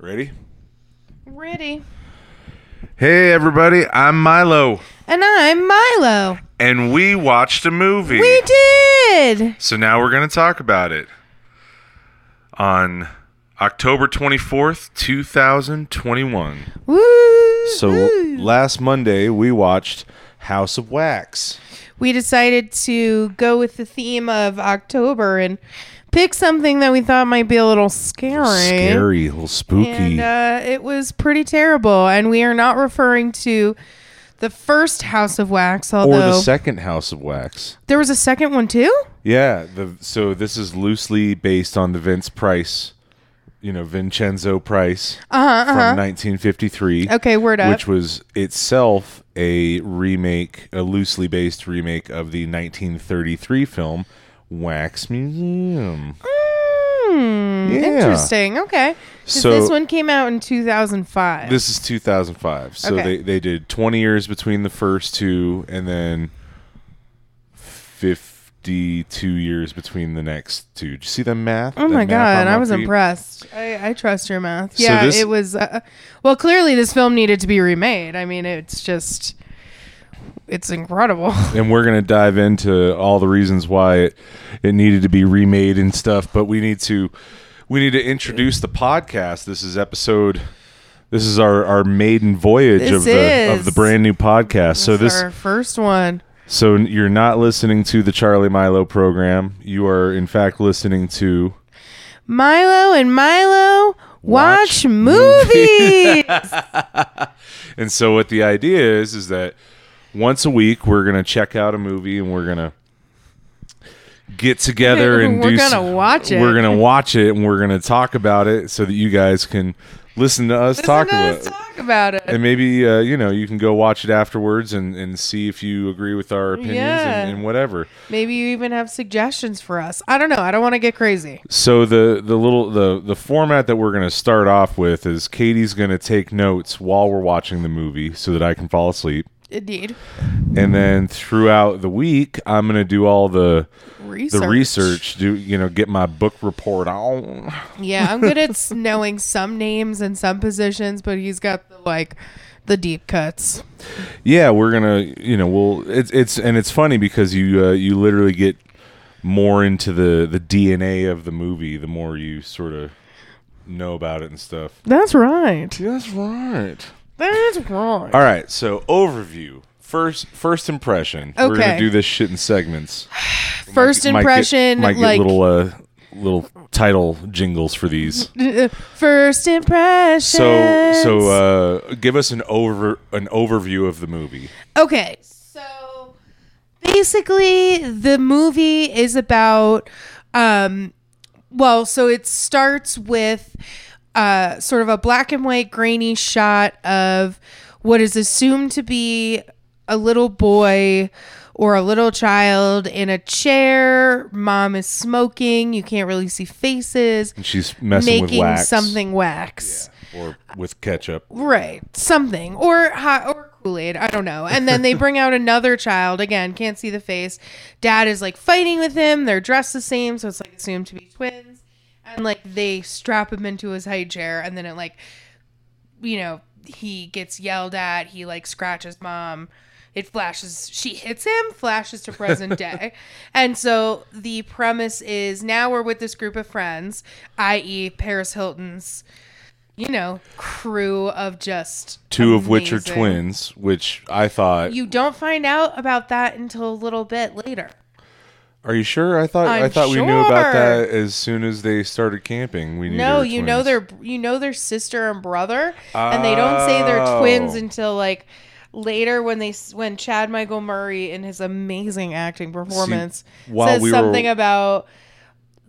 Ready? Ready. Hey, everybody. I'm Milo, And I'm Milo. and we watched a movie. We did. So now we're going to talk about it. On October 24th, 2021. Woo. So last Monday, we watched House of Wax. we decided to go with the theme of October and pick something that we thought might be a little scary. Scary, a little spooky. And uh, it was pretty terrible. And we are not referring to the first House of Wax, although. or the second House of Wax. there was a second one too. Yeah, the so this is loosely based on the Vince Price, you know, Vincenzo Price Uh-huh, from 1953. Okay, word up. which was itself a remake, a loosely based remake of the 1933 film Wax Museum. Hmm, Yeah. Interesting. Okay. So- this one came out in 2005. This is 2005. So Okay. they, they did 20 years between the first two and then 52 years between the next two. Did you see the math? Oh my god, I was feet? impressed. I, I trust your math. So Yeah, this- it was. Uh, well, clearly this film needed to be remade. I mean, it's just, it's incredible. and we're going to dive into all the reasons why it, it needed to be remade and stuff but we need to we need to introduce the podcast this is episode this is our our maiden voyage This of the of the brand new podcast so It's this our first one. so you're not listening to the Charlie Milo program you are in fact listening to Milo and Milo Watch watch, movies. and so what the idea is is that once a week we're going to check out a movie and we're going to get together and We're do gonna some- watch it. We're going to watch it and we're going to talk about it so that you guys can listen to us talk to about us it. talk about it. And maybe uh, you know you can go watch it afterwards and, and see if you agree with our opinions Yeah. and, and whatever. Maybe you even have suggestions for us. I don't know. I don't want to get crazy. So the the little the the format that we're going to start off with is Katie's going to take notes while we're watching the movie so that I can fall asleep. Indeed. and then throughout the week i'm going to do all the Research. the research do you know get my book report on Yeah, I'm good at knowing some names and some positions, but he's got the like the deep cuts. yeah we're going to you know we'll it's it's and it's funny because you uh, you literally get more into the the dna of the movie the more you sort of know about it and stuff That's right. that's right That's right. all right so overview first first impression we're gonna do this shit in segments First Might get- impression, might get, like little uh little title jingles for these first impression. So so uh, give us an over an overview of the movie. Okay, so basically, the movie is about, um, well, so it starts with uh, sort of a black and white, grainy shot of what is assumed to be a little boy or a little child in a chair. Mom is smoking. You can't really see faces. And she's messing with making wax something wax. or with ketchup. Right, something or hot or Kool Aid. I don't know. And then they bring out another child again. Can't see the face. Dad is like fighting with him. They're dressed the same, so it's like assumed to be twins. And like they strap him into his high chair, and then it like, you know, he gets yelled at. He like scratches mom. It flashes. She hits him. Flashes to present day. and so the premise is now we're with this group of friends, i.e., Paris Hilton's you know, crew of just Two of which are twins, which I thought. You don't find out about that until a little bit later. Are you sure? I thought i I'm thought we knew about that as soon as they started camping. We knew No, were you know their you know their sister and brother, and they don't say they're twins Oh. until like later when they when Chad Michael Murray in his amazing acting performance while says we were- something about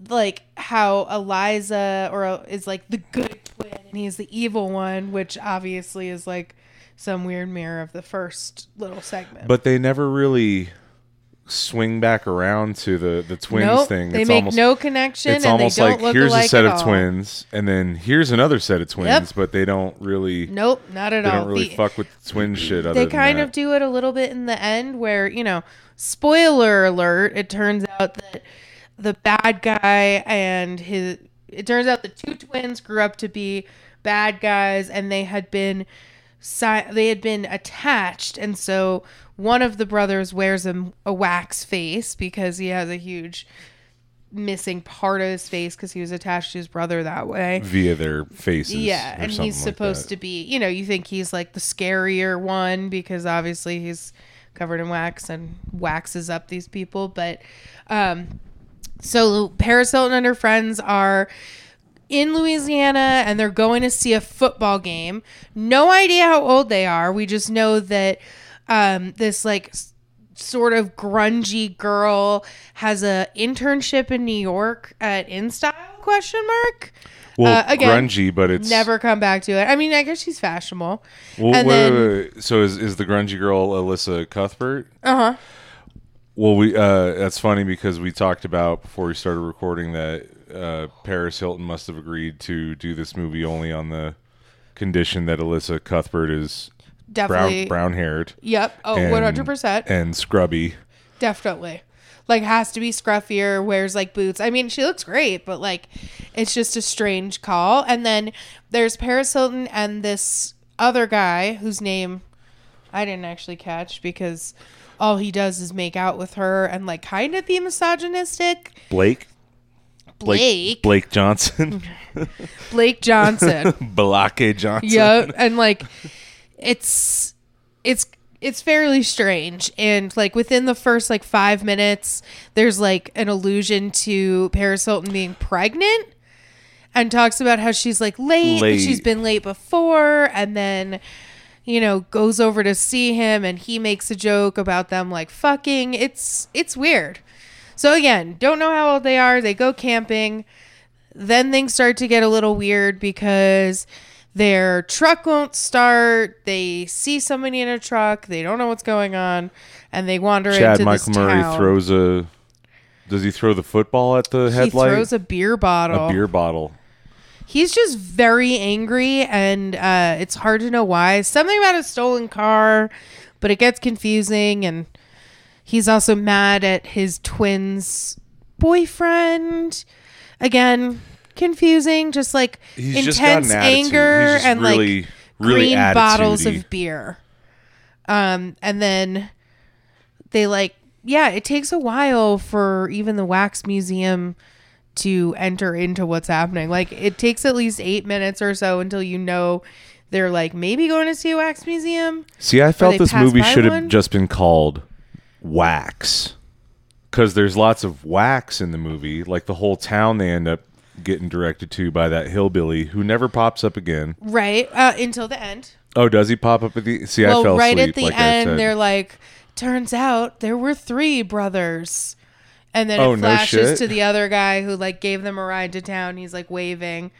like how Eliza or uh, is like the good twin and he's the evil one, which obviously is like some weird mirror of the first little segment. But they never really swing back around to the the twins nope, thing. they it's make almost, no connection It's and almost they don't like here's a set of twins, and then here's another set of twins, Yep. but they don't really Nope, not at they all. They don't really The- fuck with the twin shit. Other they kind of do it a little bit in the end where you know spoiler alert it turns out that the bad guy and his it turns out the two twins grew up to be bad guys, and they had been si- they had been attached, and so one of the brothers wears a, a wax face because he has a huge missing part of his face because he was attached to his brother that way. via their faces. Yeah, and he's supposed to be, you know, you think he's like the scarier one because obviously he's covered in wax and waxes up these people. But um, so Paris Hilton and her friends are in Louisiana and they're going to see a football game. No idea how old they are. We just know that um, this like sort of grungy girl has a internship in New York at InStyle question mark. Well, uh, again, grungy, but it's Never come back to it. I mean, I guess she's fashionable. Well, and wait, then, wait, wait. So is is the grungy girl Elisha Cuthbert? uh huh. Well, we uh, that's funny because we talked about before we started recording that uh, Paris Hilton must have agreed to do this movie only on the condition that Elisha Cuthbert is Definitely. brown brown haired. Yep. Oh, and- 100%. and scrubby. Definitely. Like has to be scruffier, wears like boots. I mean, she looks great, but like it's just a strange call. And then there's Paris Hilton and this other guy whose name I didn't actually catch because all he does is make out with her and like kind of be misogynistic. Blake. Blake. Blake Johnson. Blake Johnson. Balake Johnson. yep and like it's it's it's fairly strange. And like within the first like five minutes there's like an allusion to paris hilton being pregnant and talks about how she's like late, and Late. she's been late before and then you know goes over to see him and he makes a joke about them like fucking. It's it's weird. So again don't know how old they are. They go camping. Then things start to get a little weird because their truck won't start. They see somebody in a truck. They don't know what's going on, and they wander Chad into Michael this Murray town. throws a. Does he throw the football at the he headlight? throws a beer bottle. a beer bottle. He's just very angry, and uh, it's hard to know why. Something about a stolen car, but it gets confusing, and he's also mad at his twins' boyfriend. Again, confusing. Just like He's just got an intense attitude. anger He's just and really, like really green bottles attitude-y. of beer. Um, and then they like, yeah, it takes a while for even the wax museum to enter into what's happening. Like it takes at least eight minutes or so until you know they're like maybe going to see a wax museum. See, I felt they this pass movie by should have one? just been called Wax. Because there's lots of wax in the movie. Like the whole town they end up getting directed to by that hillbilly who never pops up again. Right. Uh, until the end. Oh, does he pop up at the. See, I well, fell right asleep. at the like end, they're like, turns out there were three brothers. And then Oh, it flashes shit. to the other guy who like gave them a ride to town. He's like waving.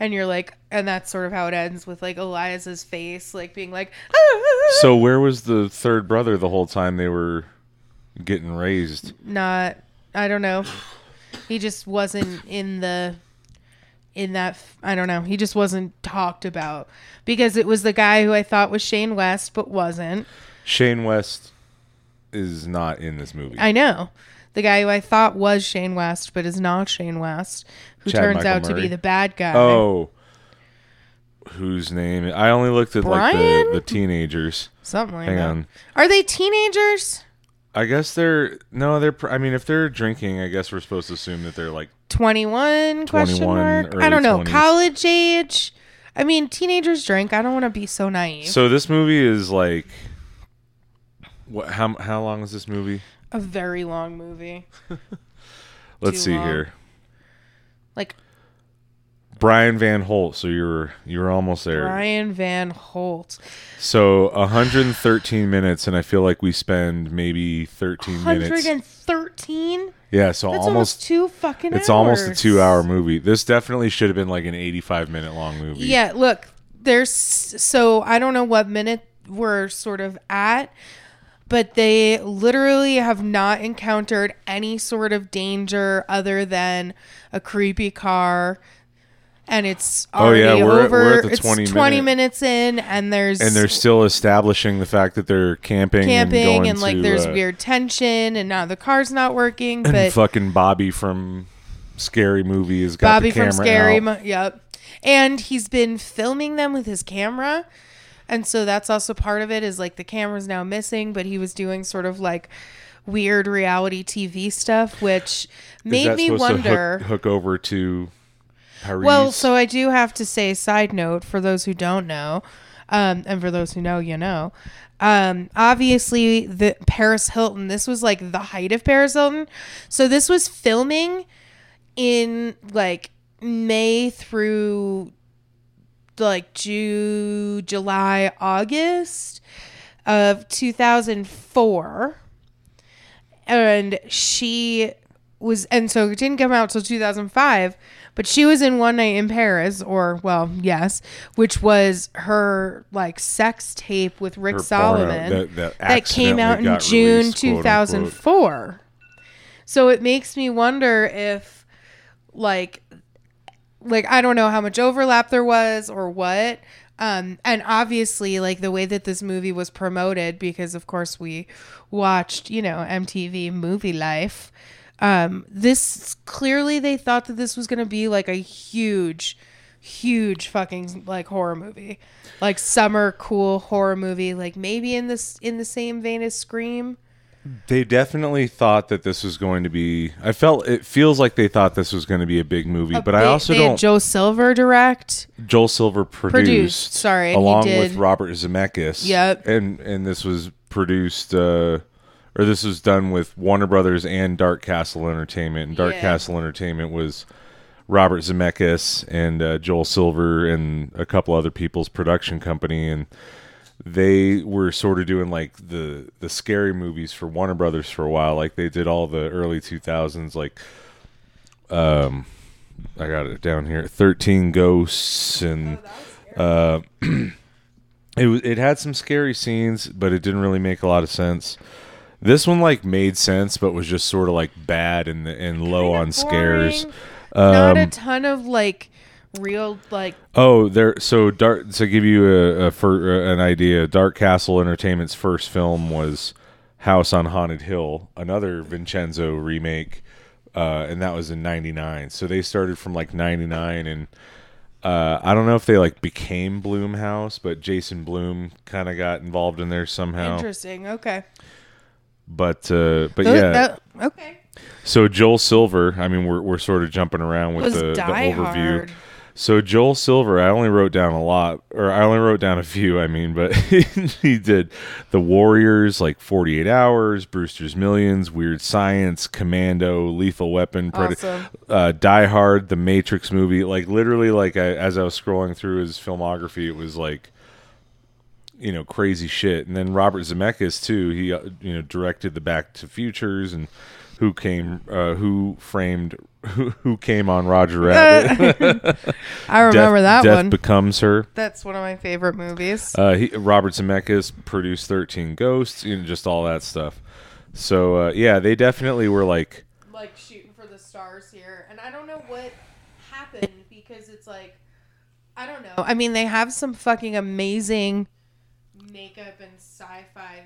And you're like, and that's sort of how it ends with like Elias's face, like being like, "Ah." So where was the third brother the whole time they were getting raised? not, I don't know. He just wasn't in the, in that, I don't know. He just wasn't talked about because it was the guy who I thought was Shane West, but wasn't. Shane West is not in this movie. I know. The guy who I thought was Shane West, but is not Shane West, who Chad turns Michael out to be the bad guy. oh. Whose name? I only looked at like the, the teenagers. Something like Hang that. on. Are they teenagers? I guess they're no, they're. I mean, if they're drinking, I guess we're supposed to assume that they're like 21 question 21, mark? I early don't know. 20s. College age? I mean, teenagers drink. I don't want to be so naive. So this movie is like, what? How how long is this movie? a very long movie. Let's Too see long. here. Like Brian Van Holt. So you're you're almost there. Brian Van Holt. So 113 minutes, and I feel like we spend maybe 13 minutes. 113? Yeah, so almost, almost. two fucking It's almost a two-hour movie. This definitely should have been like an 85-minute long movie. Yeah, look, there's so I don't know what minute we're sort of at, but they literally have not encountered any sort of danger other than a creepy car. And it's Oh, yeah, already we're over. we're at the it's 20 20 minute- minutes in, and there's and they're still establishing the fact that they're camping, camping, and and, like to, there's uh, weird tension, and now the car's not working. and But fucking Bobby from Scary Movie has got Bobby the camera from Scary. Mo- yep. and he's been filming them with his camera and so that's also part of it is like the camera's now missing but he was doing sort of like weird reality tv stuff which made me wonder hook, hook over to Paris? well so i do have to say side note for those who don't know um, and for those who know you know um, obviously the paris hilton this was like the height of paris hilton so this was filming in like May through like June, July, August of 2004. And she was, and so it didn't come out till 2005, but she was in One Night in Paris, or, well, yes, which was her like sex tape with Rick Her porno Salomon that- that that came out in June released, 2004. So it makes me wonder if like like I don't know how much overlap there was or what. Um, and obviously, like the way that this movie was promoted, because of course we watched, you know, MTV Movie Life. Um, this clearly they thought that this was gonna be like a huge, huge fucking like horror movie, like summer cool horror movie, like maybe in this in the same vein as Scream. They definitely thought that this was going to be. I felt it feels like they thought this was going to be a big movie, but I also they don't. Joel Silver direct. Joel Silver produced, Produced, sorry, along with Robert Zemeckis. Yep. and and this was produced, uh, or this was done with Warner Brothers and Dark Castle Entertainment. And Dark Yeah. Castle Entertainment was Robert Zemeckis and uh, Joel Silver and a couple other people's production company, and they were sort of doing like the the scary movies for Warner Brothers for a while. Like they did all the early two thousands, like um, I got it down here, Thirteen Ghosts, and uh, it was it had some scary scenes, but it didn't really make a lot of sense. This one like made sense, but was just sort of like bad and and low on scares. boring. Not a Um, ton of like real like Oh, there. So, Dark. To give you a, a for an idea, Dark Castle Entertainment's first film was House on Haunted Hill, another Vincenzo remake, uh, and that was in '99. So they started from like '99, and uh, I don't know if they like became Blumhouse but Jason Blum kind of got involved in there somehow. interesting. Okay. But uh, but Tho- yeah, that- okay. so Joel Silver. I mean, we're we're sort of jumping around with the, the overview. Hard. So Joel Silver, I only wrote down a lot, or I only wrote down a few. I mean, but he did the Warriors, like Forty Eight Hours, Brewster's Millions, Weird Science, Commando, Lethal Weapon, Pred- Awesome. uh, Die Hard, the Matrix movie. Like literally, like I, as I was scrolling through his filmography, it was like you know crazy shit. And then Robert Zemeckis too. He uh, you know directed the Back to Futures and who came uh, who framed who, who came on Roger Rabbit. I remember Death, that Death one. becomes her. That's one of my favorite movies. Uh, he, Robert Zemeckis produced Thirteen Ghosts, you know, just all that stuff. So uh, yeah, they definitely were like, like shooting for the stars here, and I don't know what happened because it's like I don't know. I mean, they have some fucking amazing makeup and sci-fi,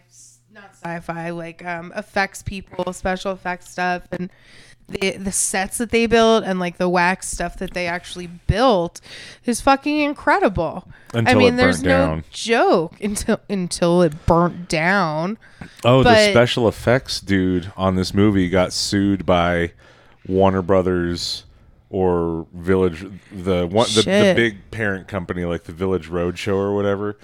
not sci-fi, like um, effects people, special effects stuff, and the the sets that they built and like the wax stuff that they actually built is fucking incredible. Until I mean, it there's burnt no down. joke until until it burnt down. oh, the special effects dude on this movie got sued by Warner Brothers or Village, the one, the, the big parent company like the Village Roadshow or whatever.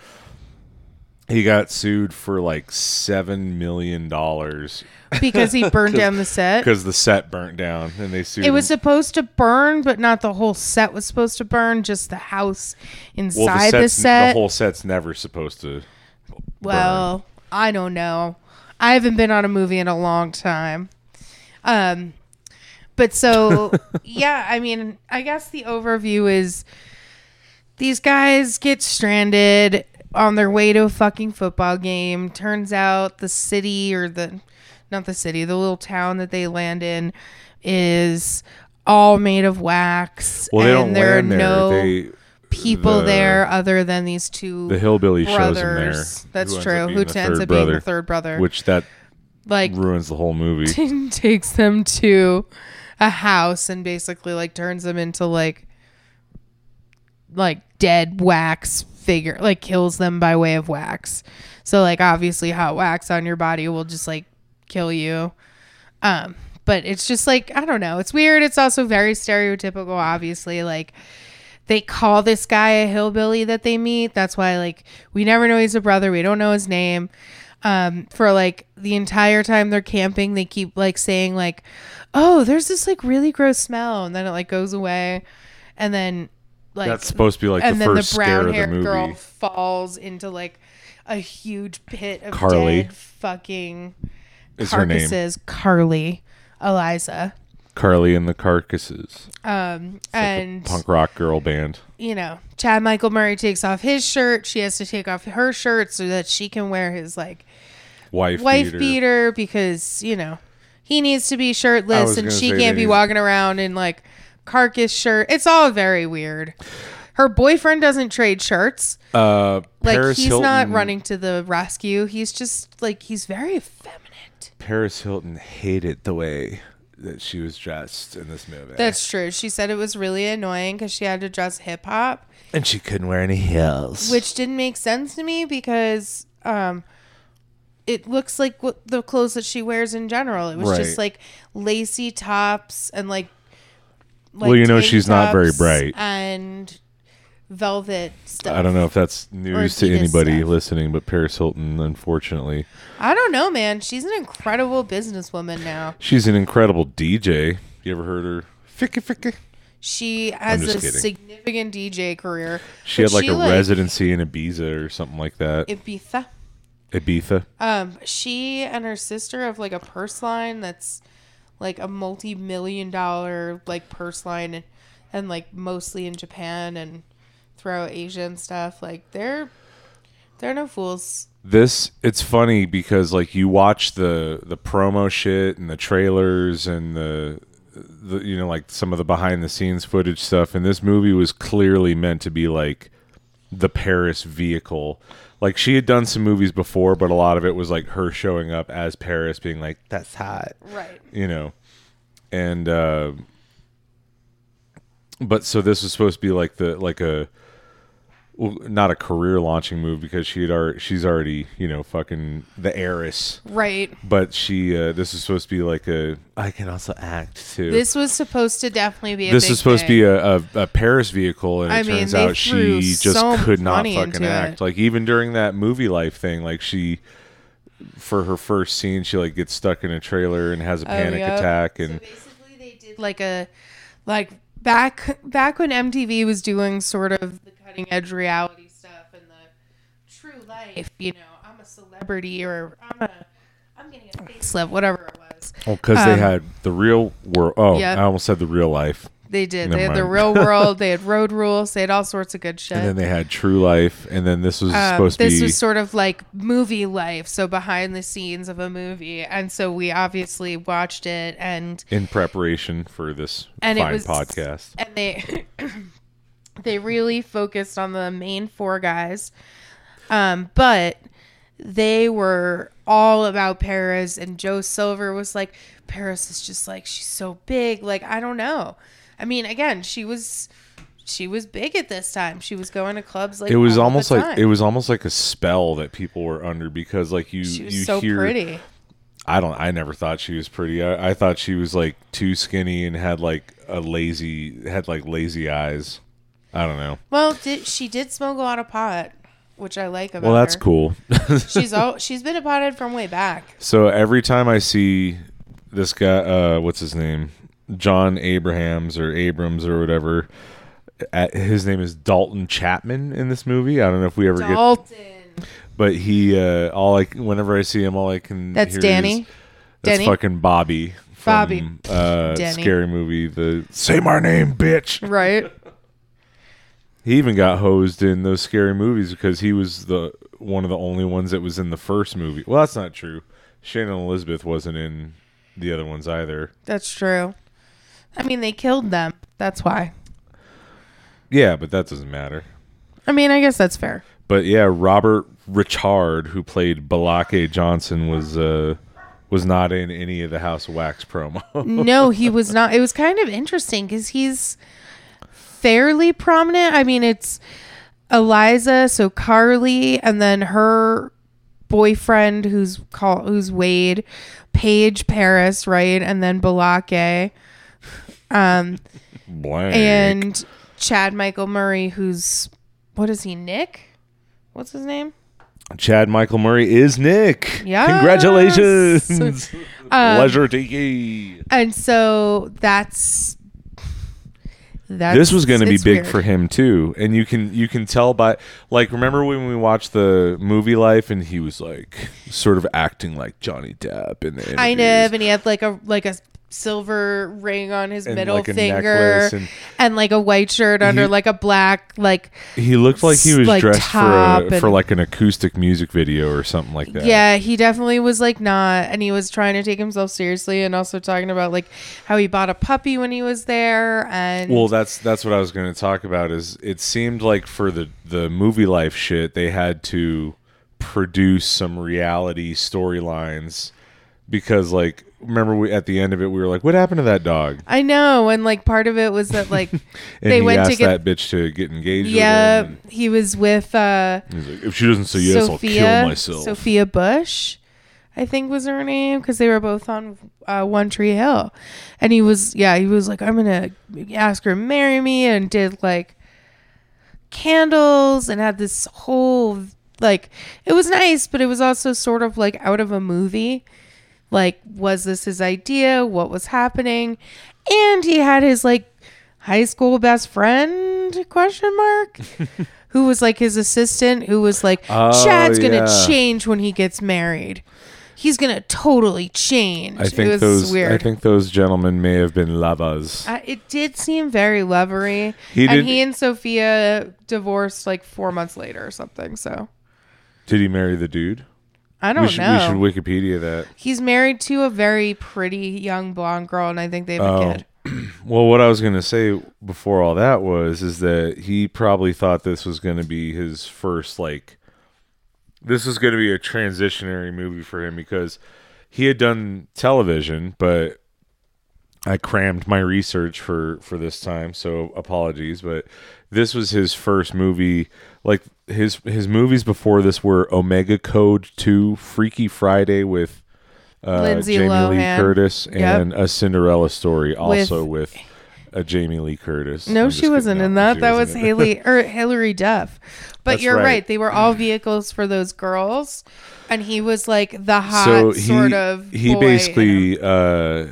He got sued for like seven million dollars because he burned down the set. because the set burnt down, and they sued. It was him. supposed to burn, but not the whole set was supposed to burn, just the house inside well, the, the, set. the whole set's never supposed to. well, I don't know. I haven't been on a movie in a long time. Um but so yeah, I mean, I guess the overview is these guys get stranded on their way to a fucking football game. Turns out the city or the not the city, the little town that they land in is all made of wax. Well, they don't and there land are there. no they people the- there other than these two the hillbilly shows him there. brothers. That's who true. Who the ends third up being the third brother? which that like ruins the whole movie. takes them to a house and basically like turns them into like like dead wax figure, like kills them by way of wax. So like obviously hot wax on your body will just like kill you. Um, but it's just like I don't know. It's weird. It's also very stereotypical. Obviously, like they call this guy a hillbilly that they meet. That's why like we never know he's a brother. We don't know his name. Um, for like the entire time they're camping, they keep like saying like, "Oh, there's this like really gross smell," and then it like goes away, and then like That's supposed to be like and the then first the scare brown of the haired movie. girl falls into like a huge pit of Carly. dead fucking Is her name carcasses. Carly, Eliza, Carly and the Carcasses? um, and Punk rock girl band. you know, Chad Michael Murray takes off his shirt. She has to take off her shirt so that she can wear his like Wife, wife beater. beater because you know he needs to be shirtless was and gonna she say can't be walking around in like carcass shirt. It's all very weird. Her boyfriend doesn't trade shirts. Uh, Like Paris he's Hilton, not running to the rescue. He's just like he's very effeminate. Paris Hilton hated the way that she was dressed in this movie. That's true. She said it was really annoying because she had to dress hip hop, and she couldn't wear any heels. which didn't make sense to me because um, it looks like what the clothes that she wears in general. It was Right. just like lacy tops and like. Like Well, you know she's not very bright. and velvet stuff. I don't know if that's news to anybody stuff. listening, but Paris Hilton, unfortunately, I don't know, man. She's an incredible businesswoman now. she's an incredible DJ. You ever heard her? Ficky Ficky. She has a kidding. significant DJ career. She had like she, a residency in Ibiza or something like that. Ibiza. Ibiza. Um, she and her sister have like a purse line that's like a multi-million dollar like purse line, and, and like mostly in Japan and throughout Asia and stuff. Like they're they're no fools. This it's funny because like you watch the the promo shit and the trailers and the the you know like some of the behind the scenes footage stuff and this movie was clearly meant to be like the Paris vehicle. Like she had done some movies before, but a lot of it was like her showing up as Paris being like that's hot. Right. you know and uh but so this was supposed to be like the like a well, not a career launching move because she had already she's already you know fucking the heiress Right. but she uh this is supposed to be like a i can also act too This was supposed to definitely be. A this is supposed thing. to be a, a, a Paris vehicle, and it mean, turns out she just so could not fucking act. it. Like even during that movie life thing, like she, for her first scene, she like gets stuck in a trailer and has a Oh, panic yep. attack, So and basically, they did like a like back back when MTV was doing sort of the cutting edge reality stuff and the true life. You know, I'm a celebrity or I'm a I'm getting a facelift, whatever it was. well, because they Um, had the real world. Oh, Yep. I almost said the real life, They did. Never they had the real world. They had road rules. They had all sorts of good shit. and then they had True Life, and then this was Um, supposed to this be This was sort of like movie life, so behind the scenes of a movie, and so we obviously watched it, and in preparation for this And it fine was- podcast. and they they really focused on the main four guys um but they were all about paris and joel silver was like paris is just like she's so big like i don't know i mean again she was she was big at this time she was going to clubs like It was almost like it was almost like a spell that people were under because like you she was you so hear pretty I don't. I never thought she was pretty. I, I thought she was like too skinny and had like a lazy had like lazy eyes. I don't know. well did, she did smoke a lot of pot which i like about Well, that's her. cool. she's all she's been a pothead from way back so every time I see this guy, uh, what's his name, Jon Abrahams or Abrams or whatever, at, his name is Dalton Chapman in this movie. I don't know if we ever get, dalton but he uh, all like whenever I see him, all I can That's Danny? Is, that's Danny? fucking Bobby. From, Bobby. uh, Danny. scary movie. The say my name, bitch. right He even got hosed in those scary movies because he was the one of the only ones that was in the first movie. Well, that's not true. Shannon Elizabeth wasn't in the other ones either. That's true. I mean, they killed them. That's why. Yeah, but that doesn't matter. I mean, I guess that's fair. But yeah, Robert Richard, who played Balake Johnson, was uh was not in any of the House of Wax promo. No, he was not. It was kind of interesting because he's fairly prominent. I mean, it's Eliza, so Carly, and then her boyfriend, who's called who's Wade, Paige Paris, right, and then Balake, um, Blank. and Chad Michael Murray, who's what is he, Nick? What's his name? Chad Michael Murray is Nick. Yeah. Congratulations. Um, Pleasure, Tiki. And so that's that's This was going to be big weird. for him too, and you can you can tell by like remember when we watched the movie Life and he was like sort of acting like Johnny Depp in the kind of, and he had like a like a silver ring on his And, middle like, finger, and- and, like a white shirt under He- like a black like He looked like he was like, dressed for a, for like an acoustic music video or something like that. yeah he definitely was like not and he was trying to take himself seriously and also talking about like how he bought a puppy when he was there and Well, that's that's what I was going to talk about. Is it seemed like for the the movie life shit, they had to produce some reality storylines because, like, remember we at the end of it, we were like, "What happened to that dog?" I know and like part of it was that like And they he went asked to get that bitch to get engaged. yeah with him, he was with uh and he's like, "If she doesn't say yes, Sophia, I'll kill myself." Sophia Bush, I think was her name, because they were both on uh, One Tree Hill, and he was yeah he was like I'm gonna ask her to marry me and did like candles and had this whole like it was nice, but it was also sort of like out of a movie. Like, was this his idea? What was happening? And he had his like high school best friend question mark who was like his assistant who was like Oh, chad's gonna yeah. change when he gets married he's gonna totally change I it think was those weird I think those gentlemen may have been lovers. Uh, it did seem very lovery He and did- he and sophia divorced like four months later or something so Did he marry the dude? I don't we should know we should Wikipedia that. he's married to a very pretty young blonde girl and i think they have a Oh. kid Well, what I was going to say before all that was is that he probably thought this was going to be his first like this was going to be a transitionary movie for him because he had done television, but I crammed my research for for this time, so apologies, but this was his first movie like his his movies before this were Omega Code 2, Freaky Friday with uh, Jamie Lee Lohan. Curtis Yep. and a Cinderella story also with, a Jamie Lee Curtis. No, she wasn't in that. That was wasn't in it. Haley or Hilary Duff. But That's you're right. right. They were all vehicles for those girls, and he was like the hot so he, sort of. he basically uh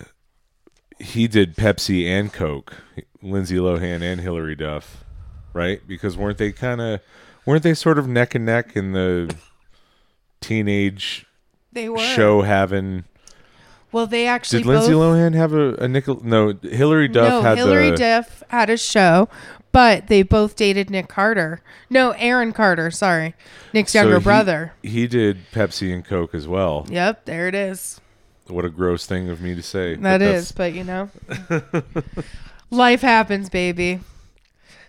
he did Pepsi and Coke, Lindsay Lohan and Hilary Duff, right? Because weren't they kind of weren't they sort of neck and neck in the teenage they were show having Well, they actually Did Lindsay both. Lohan have a, a nickel? No, Hilary Duff no, had Hilary the. Duff had a show, but they both dated Nick Carter. No, Aaron Carter. Sorry, Nick's so younger he- brother. He did Pepsi and Coke as well. Yep, there it is. What a gross thing of me to say. That that's- is, but you know, life happens, baby.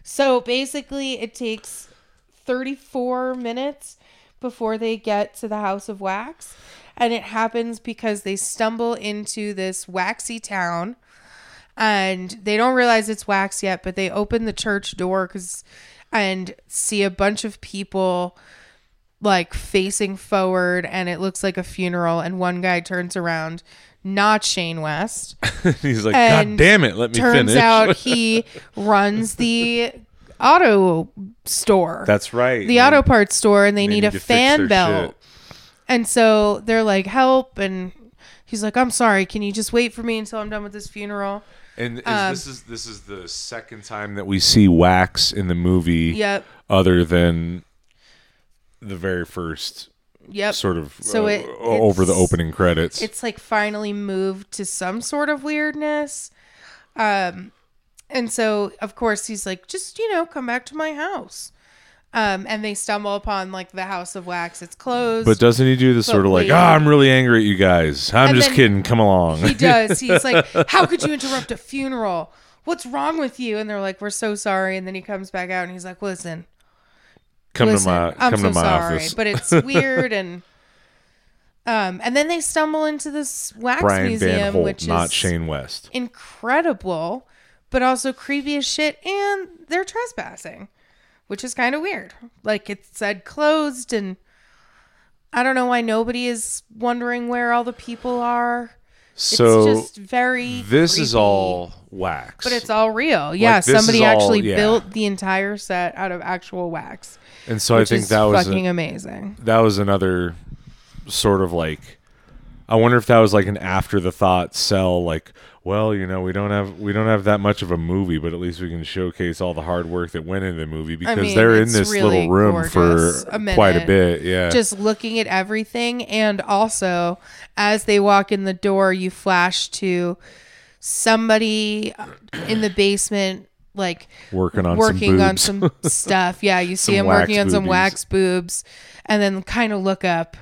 So basically, it takes 34 minutes before they get to the House of Wax. And it happens because they stumble into this waxy town and they don't realize it's wax yet, but they open the church door cause, and see a bunch of people like facing forward and it looks like a funeral and one guy turns around not Shane West He's like, God damn it, let me turns finish. Turns out he runs the auto store That's right. the auto parts store and they, they need, need a fan belt shit. and so they're like help and he's like i'm sorry can you just wait for me until i'm done with this funeral And is, Um, this is this is the second time that we see wax in the movie, yep other than the very first yep sort of So uh, it- over the opening credits. it's like finally moved to some sort of weirdness um and so of course he's like just you know come back to my house um and they stumble upon like the house of wax it's closed But doesn't he do this sort of like, wait. ah, I'm really angry at you guys. I'm And just then kidding. Come along. he does he's like how could you interrupt a funeral what's wrong with you and they're like we're so sorry and then he comes back out and he's like listen come listen, to my I'm come so to my sorry, office. but it's weird and um and then they stumble into this wax Brian museum Van Holt, which not is Shane West. incredible but also creepy as shit. And they're trespassing, which is kind of weird. Like it said closed, and I don't know why nobody is wondering where all the people are. So it's just very. this is all wax. But it's all real. Yeah, is somebody all- actually yeah. built the entire set out of actual wax. and so I think that was a- fucking amazing. that was another sort of like I wonder if that was like an after the thought sell like well you know we don't have we don't have that much of a movie but at least we can showcase all the hard work that went into the movie because mean, they're in this really little room for A quite a bit yeah. Just looking at everything, and also as they walk in the door, you flash to somebody in the basement, like working on working some on some stuff. Yeah, you see him working on some wax boobs, and then kind of look up,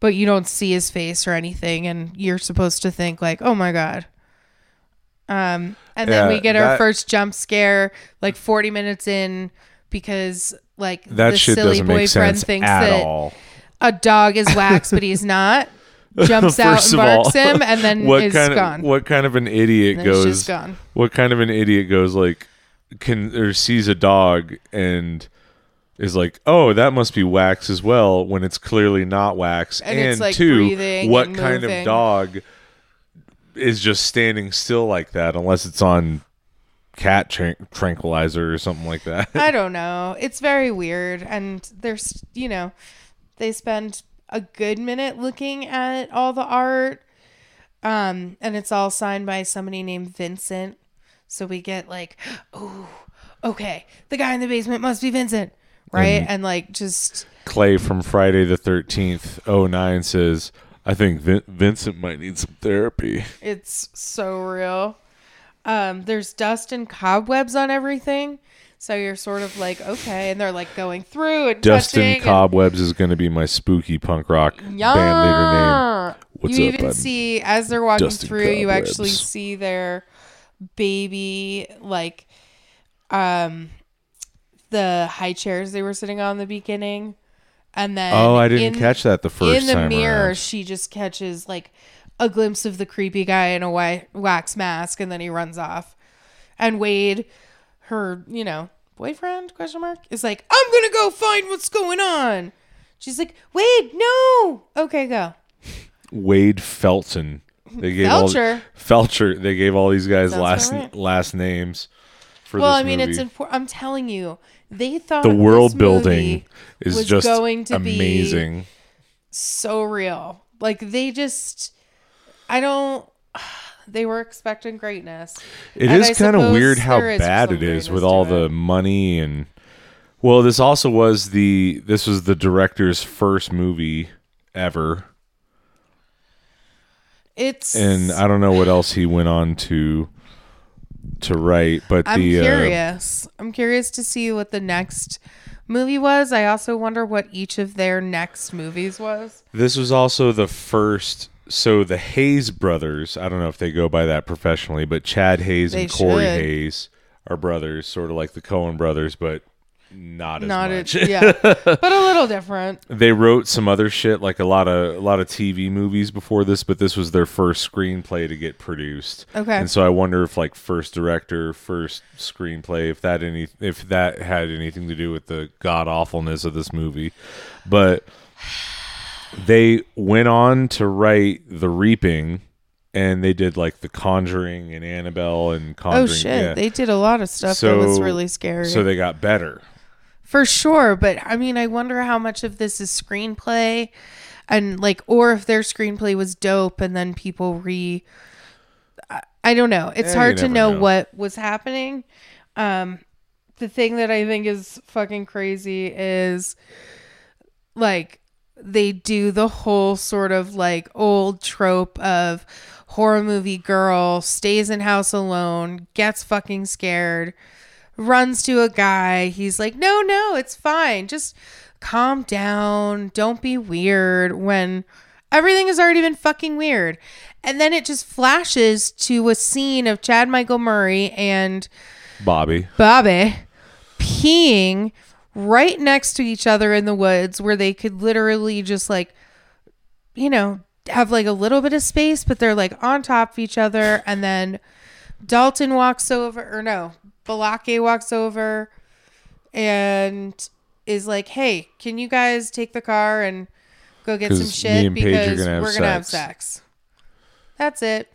but you don't see his face or anything, and you're supposed to think like, "Oh my god." Um, and then Yeah, we get our that- first jump scare like 40 minutes in because like that the shit silly doesn't make boyfriend sense thinks at that all a dog is wax, but he's not. Jumps out First and of all, barks him, and then what is kind gone. of what kind of an idiot it's goes just gone. what kind of an idiot goes like can or sees a dog and is like oh that must be wax as well when it's clearly not wax And and, it's, like, two breathing what and kind moving. of dog is just standing still like that unless it's on cat tran- tranquilizer or something like that I don't know. It's very weird. And there's, you know, they spend a good minute looking at all the art. Um, and it's all signed by somebody named Vincent. So we get like, oh, okay, the guy in the basement must be Vincent. Right. and like just clay from friday the 13th 09 says i think Vin- vincent might need some therapy it's so real. Um, there's dust and cobwebs on everything. So you're sort of like, okay, and they're like going through and Dustin touching and- Cobwebs is going to be my spooky punk rock band leader name. Yeah. What's you up, even I'm see as they're walking Dustin through, you actually see their baby like um the high chairs they were sitting on in the beginning. And then Oh, I didn't in- catch that the first time in the time mirror around. she just catches like a glimpse of the creepy guy in a wax mask and then he runs off. And Wade, her, you know, boyfriend question mark is like, I'm gonna go find what's going on. She's like, Wade, no. Okay, go. Wade Felton. They gave Felcher. all Felcher. They gave all these guys Sounds last right. last names for Well, I mean, movie. it's important. I'm telling you, they thought the world building is just going to be amazing. so real. Like they just, I don't. They were expecting greatness. It And is kind of weird how bad it is with all to the it. money and. Well, this also was the this was the director's first movie ever, It's and I don't know what else he went on to to write, but I'm the uh, curious. I'm curious to see what the next movie was. I also wonder what each of their next movies was. This was also the first. So the Hayes brothers, I don't know if they go by that professionally, but Chad Hayes They and Corey should. Hayes are brothers, sort of like the Coen brothers, but not as Not much. it, yeah, but a little different. they wrote some other shit, like a lot of a lot of TV movies before this, but this was their first screenplay to get produced. Okay. and so I wonder if like first director, first screenplay, if that any if that had anything to do with the god awfulness of this movie, but they went on to write The Reaping, and they did like The Conjuring and Annabelle and oh, Conjuring. Oh shit, yeah. they did a lot of stuff that was really scary. So they got better. For sure, but I mean, I wonder how much of this is screenplay and like or if their screenplay was dope and then people re I, I don't know. It's Yeah, hard to know, know. what was happening. Um the thing that I think is fucking crazy is like they do the whole sort of like old trope of horror movie girl stays in house alone, gets fucking scared, runs to a guy. He's like, "No, no, it's fine. Just calm down. Don't be weird." When everything has already been fucking weird. And then it just flashes to a scene of Chad Michael Murray and Bobby. Bobby peeing right next to each other in the woods where they could literally just like you know have like a little bit of space but they're like on top of each other and then Dalton walks over, or no, Blake walks over and is like, "Hey, can you guys take the car and go get some 'Cause me shit and Paige are because gonna have we're gonna have sex." sex." That's it.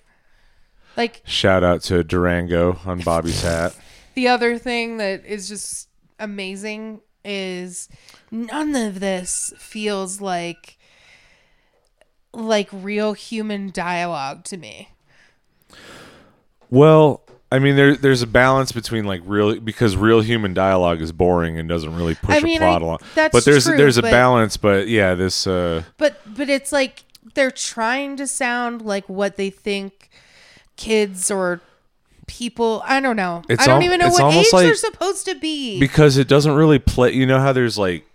Like Shout out to Durango on Bobby's hat. the other thing that is just amazing is none of this feels like like real human dialogue to me. Well, I mean, there there's a balance between like real because real human dialogue is boring and doesn't really push I mean, a plot I- along. that's but there's true, there's a but- balance. But yeah, this uh, But but it's like they're trying to sound like what they think kids or people I don't know. I don't al- even know what age almost they're supposed to be. because it doesn't really play. You know how there's like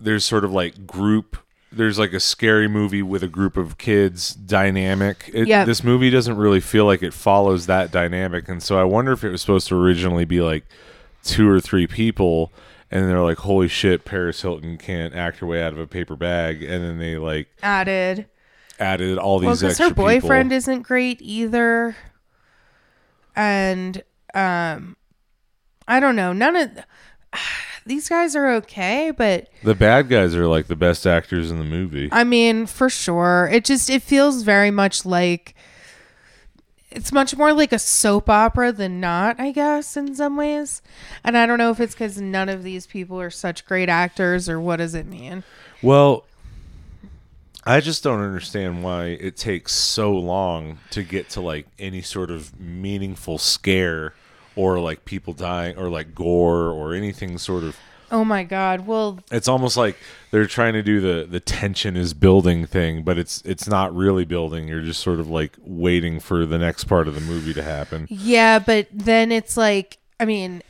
there's sort of like group. There's like a scary movie with a group of kids dynamic. It, Yep. This movie doesn't really feel like it follows that dynamic, and so I wonder if it was supposed to originally be like two or three people, and they're like, "Holy shit, Paris Hilton can't act her way out of a paper bag," and then they like added. added all these Well, because extra her boyfriend people. isn't great either. And um I don't know. None of these guys are okay, but The bad guys are like the best actors in the movie. I mean, for sure. It just it feels very much like it's much more like a soap opera than not, I guess, in some ways. And I don't know if it's because none of these people are such great actors or what does it mean? Well, I just don't understand why it takes so long to get to like any sort of meaningful scare or like people dying or like gore or anything sort of Oh my god. Well, it's almost like they're trying to do the the tension is building thing but it's it's not really building you're just sort of like waiting for the next part of the movie to happen yeah, but then it's like, I mean,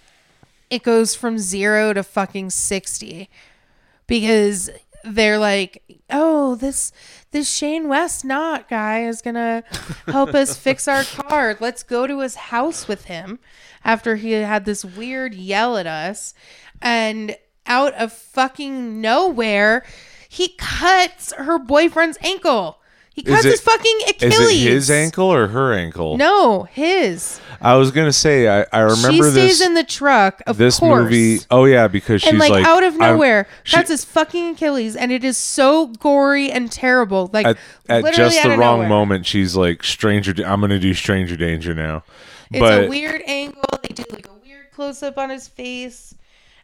it goes from zero to fucking 60 because they're like, oh, this this Shane West not guy is gonna help us fix our car. Let's go to his house with him after he had this weird yell at us, and out of fucking nowhere, he cuts her boyfriend's ankle. He cuts it- his fucking is Achilles. it his ankle or her ankle No, his. i was gonna say i, I remember she stays this in the truck. Of this course. movie oh yeah because she's and like, out of nowhere, she- that's his fucking Achilles, and it is so gory and terrible. Like at, at just the wrong nowhere. moment she's like stranger i'm gonna do stranger danger now It's but a weird angle. They do like a weird close up on his face,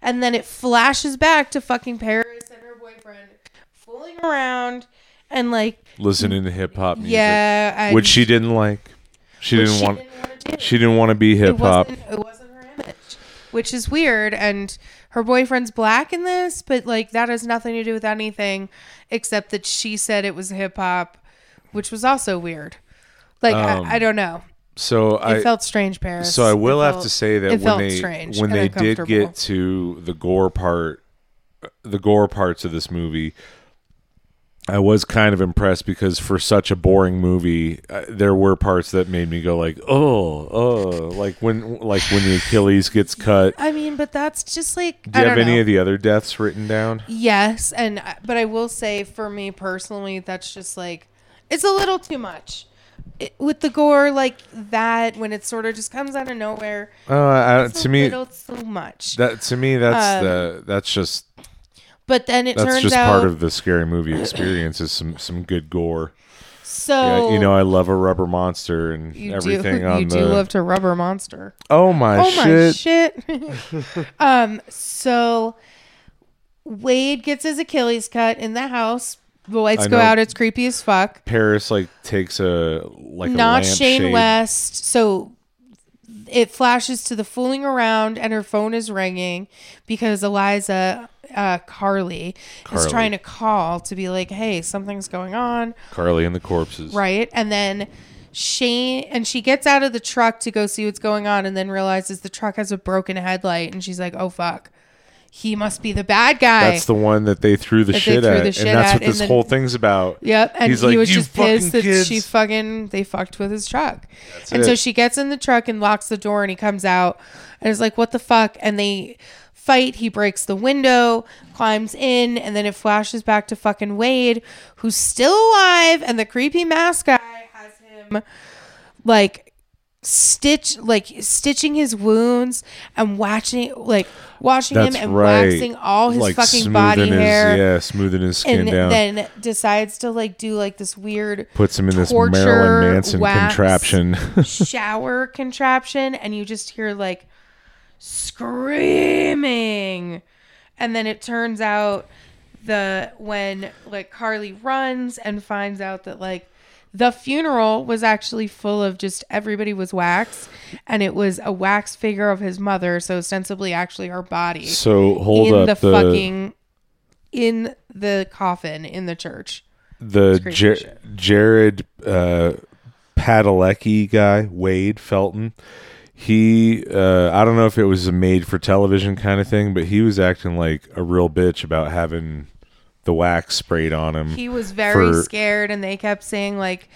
and then it flashes back to fucking Paris and her boyfriend fooling around, and like listening to hip-hop music yeah, which she didn't like she didn't she want didn't want to do. she didn't want to be hip-hop wasn't, it wasn't her image, which is weird. And her boyfriend's black in this, but like that has nothing to do with anything except that she said it was hip hop, which was also weird. Like Um, I, I don't know. so It i felt strange, Paris. so i will It have to say that when they when they did get to the gore part the gore parts of this movie I was kind of impressed because for such a boring movie, uh, there were parts that made me go like, "Oh, oh!" Like when, like when the Achilles gets cut. I mean, but that's just like Do you have any know. of the other deaths written down? Yes, and but I will say for me personally, that's just like it's a little too much. It, with the gore like that, when it sort of just comes out of nowhere, Uh, I, to a me, little too much. that to me, that's Um, the that's just but then it turns out. that's turns just out part of the scary movie experience is some some good gore. so Yeah, you know, I love a rubber monster and you everything do on you the. do love to rubber monster. oh my Oh my shit! shit. um so Wade gets his Achilles cut in the house. The lights go out. It's creepy as fuck. Paris like takes a like not lamp Shane shade. West. So it flashes to the fooling around, and her phone is ringing because Elisha uh, Carly, Carly. is trying to call to be like, "Hey, something's going on." Carly and the corpses. right? And then Shane and she gets out of the truck to go see what's going on and then realizes the truck has a broken headlight and she's like, "Oh fuck. He must be the bad guy." That's the one that they threw the shit threw at, the shit and that's what this then- whole thing's about. Yep, and He's he like, was "You just pissed that kids." she fucking they fucked with his truck. and it. so she gets in the truck and locks the door and he comes out and is like, "What the fuck?" And they fight. He breaks the window, climbs in, and then it flashes back to fucking Wade, who's still alive, and the creepy mask guy has him like stitch like stitching his wounds and watching like washing That's him and right. waxing all his like fucking body his, hair Yeah, smoothing his skin and down. then decides to like do like this weird Puts him in this Marilyn Manson contraption. shower contraption and you just hear like screaming and then it turns out the when like Carly runs and finds out that like the funeral was actually full of just everybody was wax and it was a wax figure of his mother so ostensibly actually her body so hold in up the, the fucking in the coffin in the church the Jer- Jared uh, Padalecki guy, Wade Felton. He, uh, I don't know if it was a made for television kind of thing, but he was acting like a real bitch about having the wax sprayed on him. he was very for- scared and they kept saying like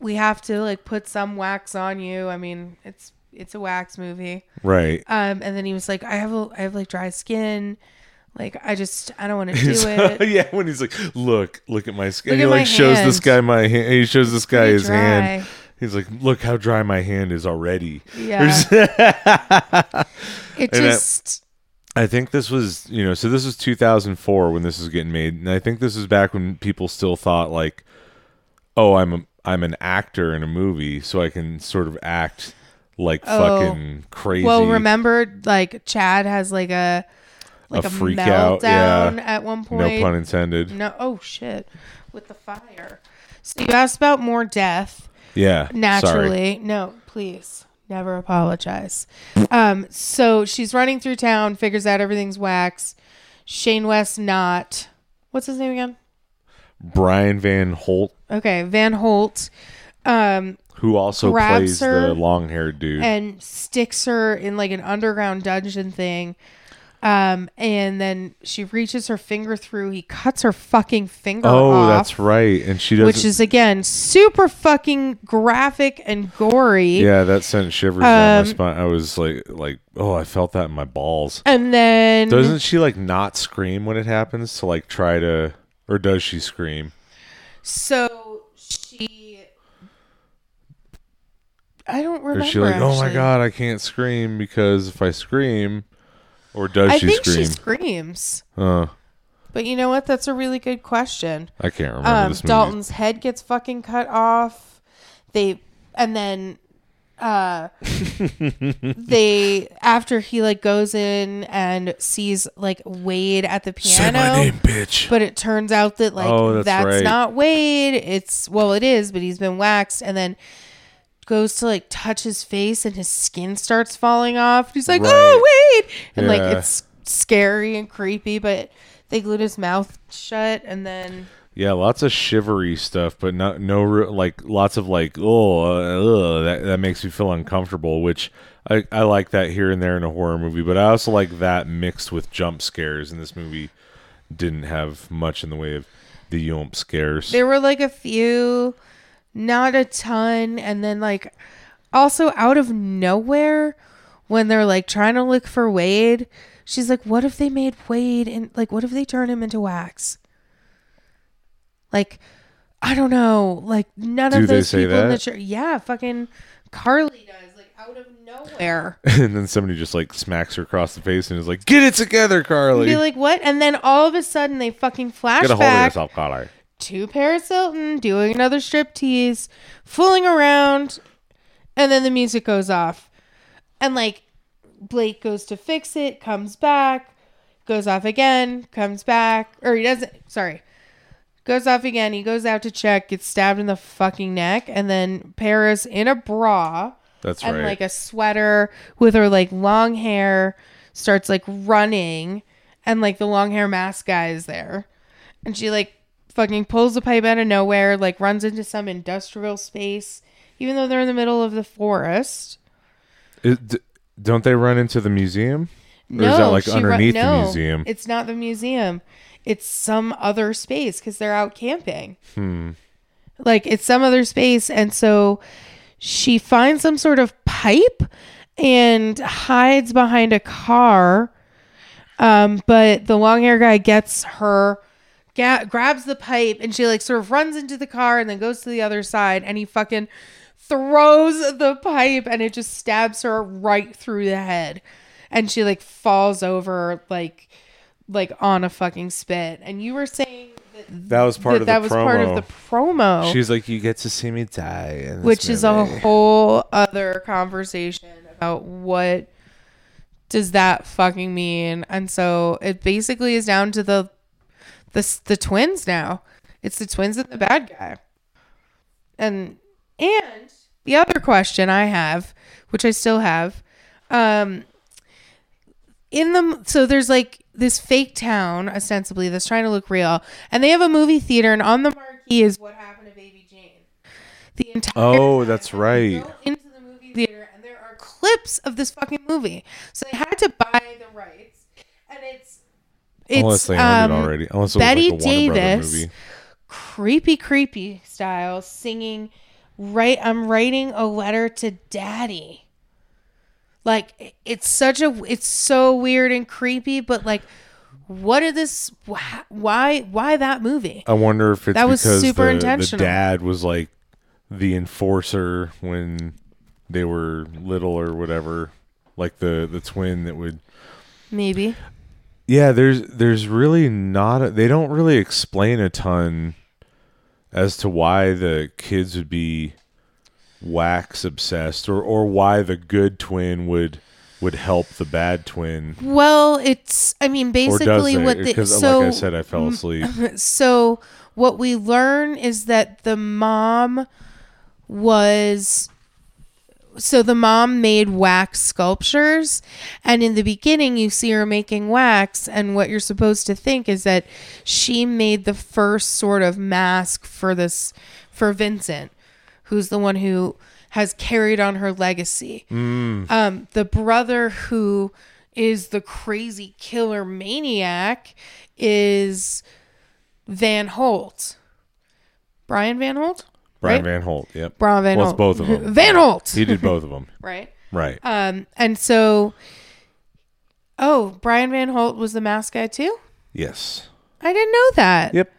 we have to like put some wax on you i mean it's it's a wax movie right. um and then he was like i have a i have like dry skin like i just i don't want to do it yeah, when he's like, "Look, look at my skin," Look he like shows this guy my hand. He shows this guy his hand. He's like, "Look how dry my hand is already." yeah it And I- just I think this was, you know, so this was 2004 when this was getting made, and I think this was back when people still thought like, "Oh, I'm a, I'm an actor in a movie, so I can sort of act like Oh. fucking crazy." well remember like chad has like a like A a, freak out, meltdown yeah. at one point. no pun intended. no oh shit with the fire so you asked about more death Yeah, Sorry. naturally. No please. Never apologize. Um so she's running through town figures out everything's wax shane west not. What's his name again? Brian Van Holt, okay van holt. Um who also plays the long-haired dude. and sticks her in like an underground dungeon thing um and then she reaches her finger through he cuts her fucking finger oh, off that's right, and she doesn't. which is again super fucking graphic and gory yeah, that sent shivers down Um, my spine. I was like, like, oh, I felt that in my balls. and then Doesn't she like not scream when it happens to like try to, or does she scream? So she, I don't remember. is she like, oh my god, I can't scream because if I scream, or does I she think scream? she screams. uh, But you know what? That's a really good question. I can't remember Um, this movie. Dalton's head gets fucking cut off. They and then uh they after he like goes in and sees like Wade at the piano. Say my name, bitch. But it turns out that like Oh, that's that's, right. not Wade. It's well, it is, but he's been waxed, and then goes to like touch his face, and his skin starts falling off. He's like, Right. "Oh, wait!" And like it's scary and creepy, but they glued his mouth shut, and then Yeah, lots of shivery stuff, but not no re- like lots of like oh uh, that that makes me feel uncomfortable. Which I I like that here and there in a horror movie, but I also like that mixed with jump scares. And this movie didn't have much in the way of the jump scares. there were like a few, not a ton, and then like also out of nowhere when they're like trying to look for Wade. She's like, "What if they made Wade and like, what if they turn him into wax?" Like, I don't know. Like none Do of those people in the church. Yeah, fucking Carly does. Like out of nowhere. and then somebody just like smacks her across the face and is like, "Get it together, Carly. Be like, what? And then all of a sudden they fucking flash Get a hold of yourself, Carly." To Paris Hilton doing another strip tease, fooling around, and then the music goes off. And like Blake goes to fix it, comes back, goes off again, comes back, or he doesn't, sorry, goes off again. He goes out to check, gets stabbed in the fucking neck, and then Paris in a bra That's and right. like a sweater with her like long hair starts like running and like the long hair mask guy is there and she like fucking pulls the pipe out of nowhere like runs into some industrial space even though they're in the middle of the forest It- d- don't they run into the museum? Or no is that like she ru- underneath the museum? it's not the museum it's some other space because they're out camping Hmm. like it's some other space and so she finds some sort of pipe and hides behind a car um but the long hair guy gets her ga- grabs the pipe and she like sort of runs into the car and then goes to the other side and he fucking throws the pipe and it just stabs her right through the head. And she like falls over like like on a fucking spit. And you were saying that That was part that, of the that was part of promo. the promo. She's like, you get to see me die, which is a whole other conversation about what does that fucking mean and so it basically is down to the the, the twins now. It's the twins and the bad guy. And and the other question i have which i still have um in the so there's like this fake town ostensibly that's trying to look real and they have a movie theater and on the marquee is what happened to baby jane. The entire Oh, that's right. into the movie theater and there are clips of this fucking movie. So they had to buy the rights it's Unless they owned um, it already. Unless it Betty was like a Davis movie. creepy creepy style singing right i'm writing a letter to daddy like it's such a it's so weird and creepy but like what did this why why that movie I wonder if it's That was because super the, intentional. the dad was like the enforcer when they were little or whatever, like the the twin that would. maybe Yeah, there's there's really not. A, they don't really explain a ton as to why the kids would be wax obsessed or or why the good twin would would help the bad twin well it's i mean basically they? what the Because so like I said, I fell asleep. so what we learn is that the mom was so the mom made wax sculptures and in the beginning you see her making wax and what you're supposed to think is that she made the first sort of mask for this for Vincent who's the one who has carried on her legacy. Um the brother who is the crazy killer maniac is Van Holt. Brian Van Holt Brian right? Van Holt. Yep. Brian Van well, Holt both of them. Van Holt He did both of them. right Right. um, and so, oh, Brian Van Holt was the mask guy too. yes. I didn't know that. Yep.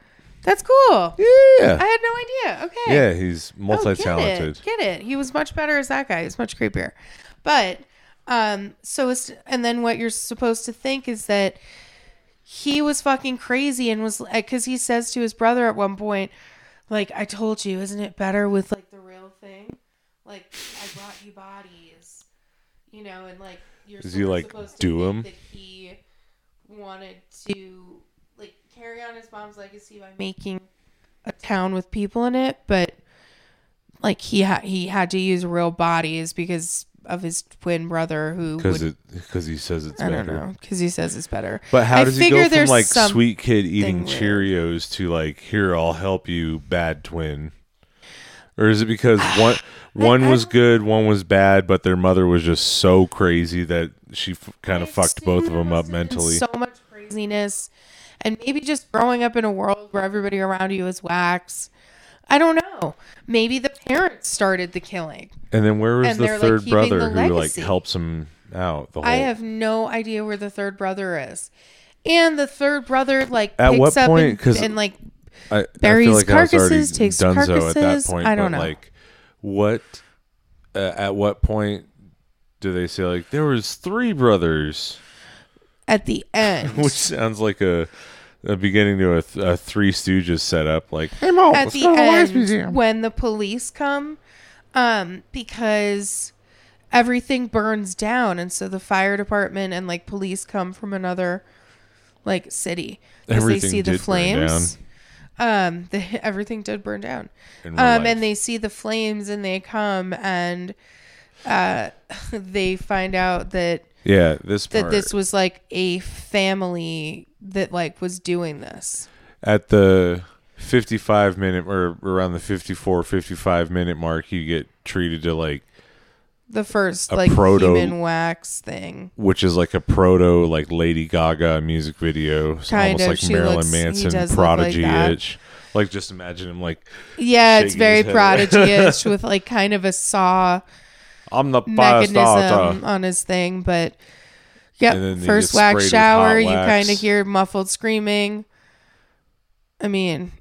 That's cool. Yeah. I had no idea. Okay. Yeah, he's Oh, multi-talented. Get it. Get it. He was much better as that guy. He's much creepier. But um, so it's and then what you're supposed to think is that he was fucking crazy and was because he says to his brother at one point, like, "I told you, isn't it better with like the real thing? Like, I brought you bodies, you know, and like you're he, like, supposed to do think him? that he wanted to like carry on his mom's legacy by making a town with people in it, but like he had he had to use real bodies because of his twin brother who Because would, because he says it's I better. don't know because he says it's better. But how I does he figure go from there's like some- sweet kid eating weird. Cheerios to like here I'll help you bad twin? Or is it because one one was good, one was bad, but their mother was just so crazy that she f- kind of fucked both of them up must have been mentally? So much craziness, and maybe just growing up in a world where everybody around you is wax. I don't know. Maybe the parents started the killing. and then where was and the they're, like, third keeping brother the who like legacy. helps him out? The whole I have no idea where the third brother is. And the third brother like At picks what up point? and, 'Cause and like I, I buries feel like I was already carcasses, takes donezo at that carcasses. point. I don't but, know. Like, what? Uh, at what point do they say like there was three brothers? at the end. Which sounds like a, a beginning to a, th- a Three Stooges setup. Like, hey Mo, at let's the go to the Wax end Museum. when the police come um because everything burns down and so the fire department and like police come from another like city because they Everything see the did burn flames um the, everything did burn down In real um life. and they see the flames and they come and uh they find out that Yeah, this that part this was like a family that like was doing this at the 55 minute or around the 54 55 minute mark you get treated to like the first like proto- human wax thing which is like a proto like Lady Gaga music video, It's Kind almost of. like She Marilyn looks- Manson like prodigy that. itch. Like just imagine him like Yeah, it's very prodigy-ish with like kind of a saw I'm the mechanism on his thing, but And then yep, first wax shower, you kind of hear muffled screaming. I mean,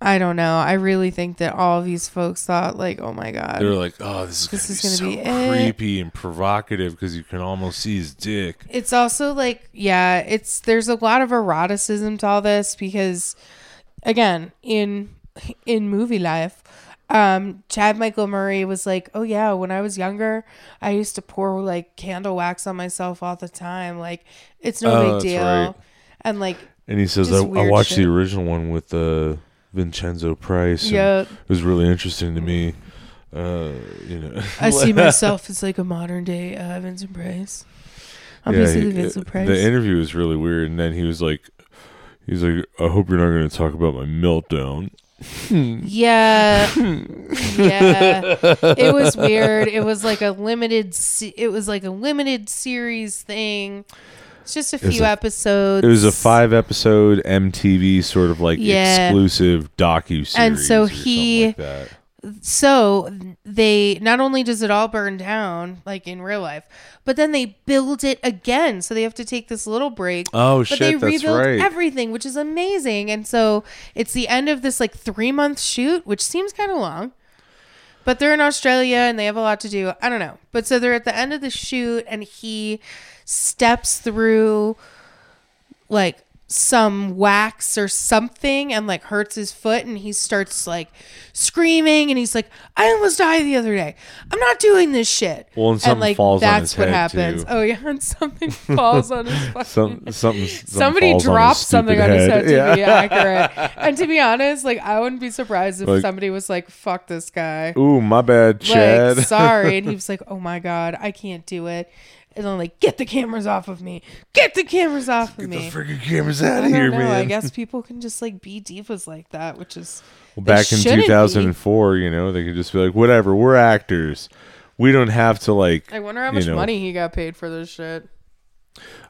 I don't know. I really think that all of these folks thought like, oh my god, They were like, "Oh, this is This gonna is be gonna so be it. creepy and provocative because you can almost see his dick." It's also like, yeah, it's there's a lot of eroticism to all this because, again, in in movie life, um, Chad Michael Murray was like, "Oh yeah, when I was younger, I used to pour like candle wax on myself all the time. Like, it's no Oh, big deal." right. And like, And he says, "I, I watched shit. the original one with uh, Vincenzo Price. yeah, it was really interesting to me. Uh, you know, I see myself as like a modern day uh, Vincent Price. Obviously, he- the Vincent Price. The interview was really weird, and then he was like, "He's like, I hope you're not going to talk about my meltdown." Yeah. yeah. It was weird. It was like a limited se- it was like a limited series thing. It's just a was few a- episodes. It was a five episode MTV sort of like Yeah. exclusive docu series, And so he- like that. So they not only does it all burn down like in real life, but then they build it again. So they have to take this little break. Oh but shit, they that's rebuild right. everything, which is amazing. And so it's the end of this like three month shoot, which seems kind of long. But they're in Australia and they have a lot to do. I don't know. But so they're at the end of the shoot and he steps through like some wax or something and like hurts his foot and he starts like screaming and he's like I almost died the other day. I'm not doing this shit. Well, and something like falls on that's his what head, happens. too. Oh yeah, and something falls on his fucking Some something, something Somebody drops something on his head to Yeah. be accurate. And to be honest, like I wouldn't be surprised if Like- somebody was like, "Fuck this guy." Ooh, my bad, Chad. Like, sorry. And he was like, "Oh my god, I can't do it." And I'm like, "Get the cameras off of me! Get the cameras off of me. Get the me!" freaking cameras out of here, know. man. I guess people can just like be divas like that, which is Well, back in shouldn't be. 2004, you know, they could just be like, whatever, we're actors. We don't have to like. I wonder how much know. money he got paid for this shit.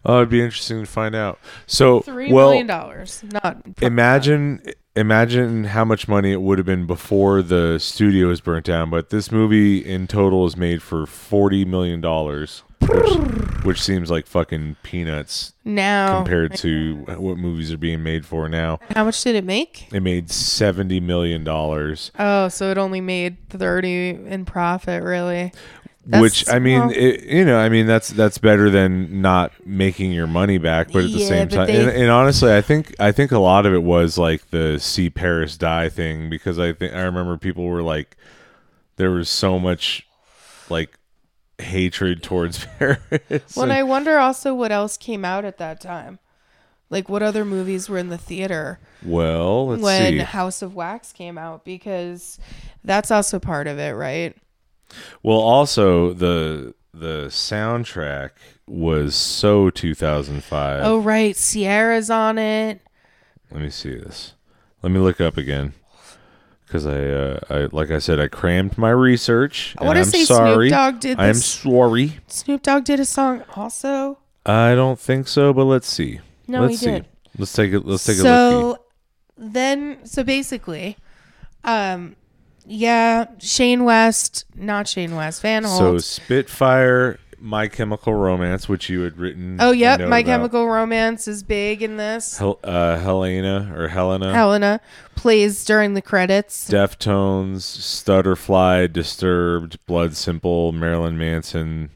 Oh, it'd be interesting to find out. So, Three well, million dollars. Not imagine imagine how much money it would have been before the studio was burnt down. But this movie in total is made for forty million dollars, which, which seems like fucking peanuts now. compared to what movies are being made for now. How much did it make? It made seventy million dollars. Oh, so it only made thirty in profit, really. That's- which I mean, well- it, you know, I mean that's that's better than not making your money back. But at the Yeah, same time, they- and, and honestly, I think I think a lot of it was like the see Paris die thing because I think I remember people were like, there was so much like hatred towards Paris. Well, and I wonder also what else came out at that time. Like what other movies were in the theater well, let's when see. House of Wax came out because that's also part of it, right? Well, also the the soundtrack was so 2005. oh, right. Ciara's on it. Let me see this. Let me look up again. Because I, uh, I, like I said, I crammed my research. I and wanna I'm say Snoop sorry. Dogg did I'm sorry. Snoop Dogg did a song also. I don't think so, but let's see. No, let's he see. did. Let's take it. Let's take a look. so then, so basically, um, yeah, Shane West, not Shane West, Van So Spitfire, My Chemical Romance, which you had written. oh, yep, My about. Chemical Romance is big in this. Hel- uh, Helena or Helena. Helena plays during the credits. Deftones, Stutterfly, Disturbed, Blood Simple, Marilyn Manson,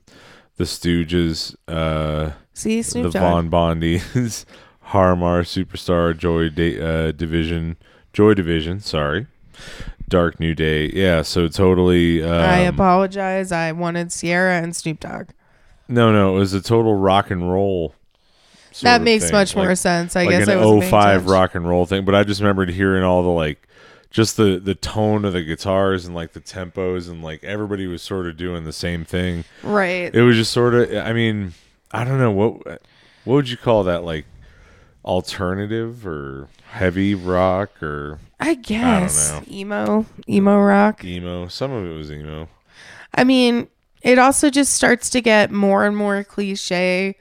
The Stooges, uh, See Snoop the Dogg. Von Bondies, Harmar, Superstar, Joy da- uh, Division, Joy Division, sorry, Dark New Day. Yeah, so totally. Um, I apologize. I wanted Ciara and Snoop Dogg. No, no, it was a total rock and roll. That makes thing, much like- more sense. I like guess an I wasn't 05 rock and roll thing. But I just remembered hearing all the like, just the the tone of the guitars and like the tempos and like everybody was sort of doing the same thing. Right. It was just sort of. I mean, I don't know what what would you call that like alternative or heavy rock or I guess know. emo, emo rock. emo. Some of it was emo. I mean, it also just starts to get more and more cliche.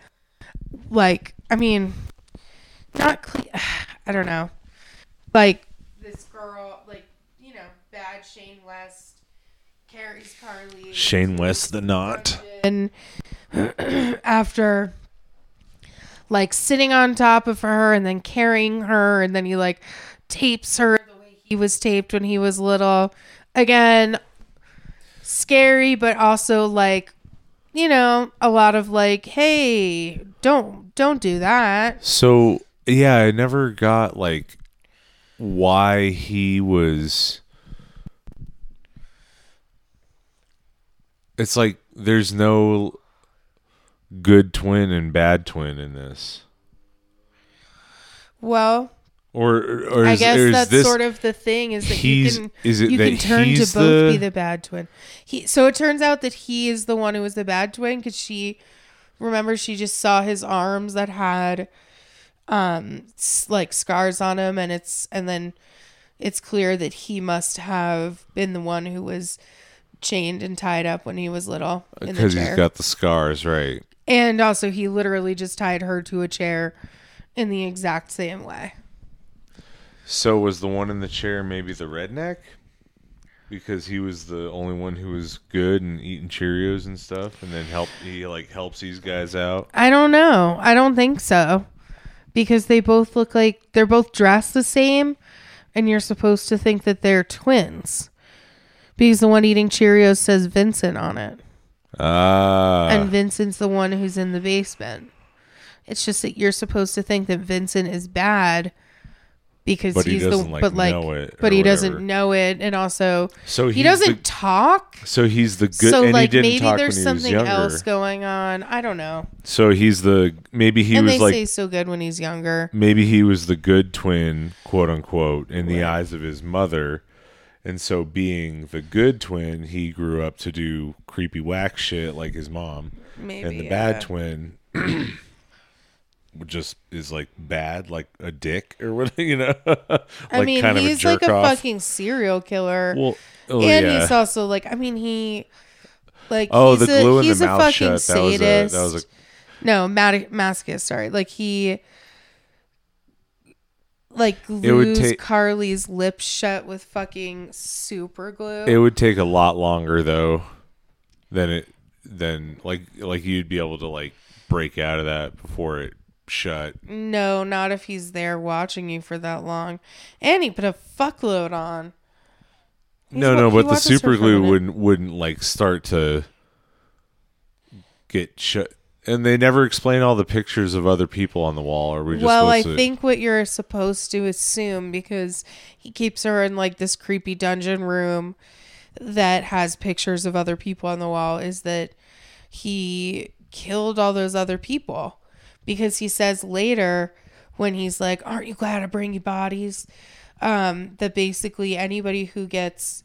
Like, I mean, not cli I don't know. Like this girl, like you know, bad Shane West carries Carly. Shane West the Knot. and after like sitting on top of her and then carrying her and then he like tapes her he was taped when he was little. Again, scary, but also like, you know, a lot of like, hey, don't don't do that. So yeah, I never got like why he was. It's like there's no good twin and bad twin in this, Well, or or I is, guess or that's this, sort of the thing is that you can is it you can turn to both the- be the bad twin. He so it turns out that he is the one who was the bad twin because she remember she just saw his arms that had um like scars on him and it's and then it's clear that he must have been the one who was chained and tied up when he was little because he's got the scars, right? and also he literally just tied her to a chair in the exact same way. So was the one in the chair maybe the redneck? Because he was the only one who was good and eating Cheerios and stuff, and then help he like helps these guys out. I don't know. I don't think so. Because they both look like they're both dressed the same and you're supposed to think that they're twins. Because the one eating Cheerios says Vincent on it. Ah, and Vincent's the one who's in the basement. It's just that you're supposed to think that Vincent is bad because But he he's doesn't, the like, but like know it but he whatever. doesn't know it and also so he doesn't The, talk. so he's the good, so and like he didn't maybe there's something else going on. I don't know. So he's the maybe he and was they like say so good when he's younger. maybe he was the good twin, quote unquote, in the eyes of his mother. And so, being the good twin, he grew up to do creepy whack shit like his mom. Maybe and the yeah. bad twin just is like bad, like a dick or what, you know? like I mean, kind of he's a like jerk a off. fucking serial killer. Well, oh, and yeah. he's also like, I mean, he like oh, he's the a, glue in he's the a mouth fucking shut. That was a that was a no mad- masochist. Sorry, like he like It would glues take- Carly's lips shut with fucking super glue. It would take a lot longer though than it than like like you'd be able to like break out of that before it shut. no, not if he's there watching you for that long. And he put a fuckload on. He's no, no, but the super glue wouldn't wouldn't like start to get shut. And they never explain all the pictures of other people on the wall. Or we just well, I to- think what you're supposed to assume because he keeps her in like this creepy dungeon room that has pictures of other people on the wall is that he killed all those other people because he says later when he's like, "Aren't you glad I bring you bodies?" Um, that basically anybody who gets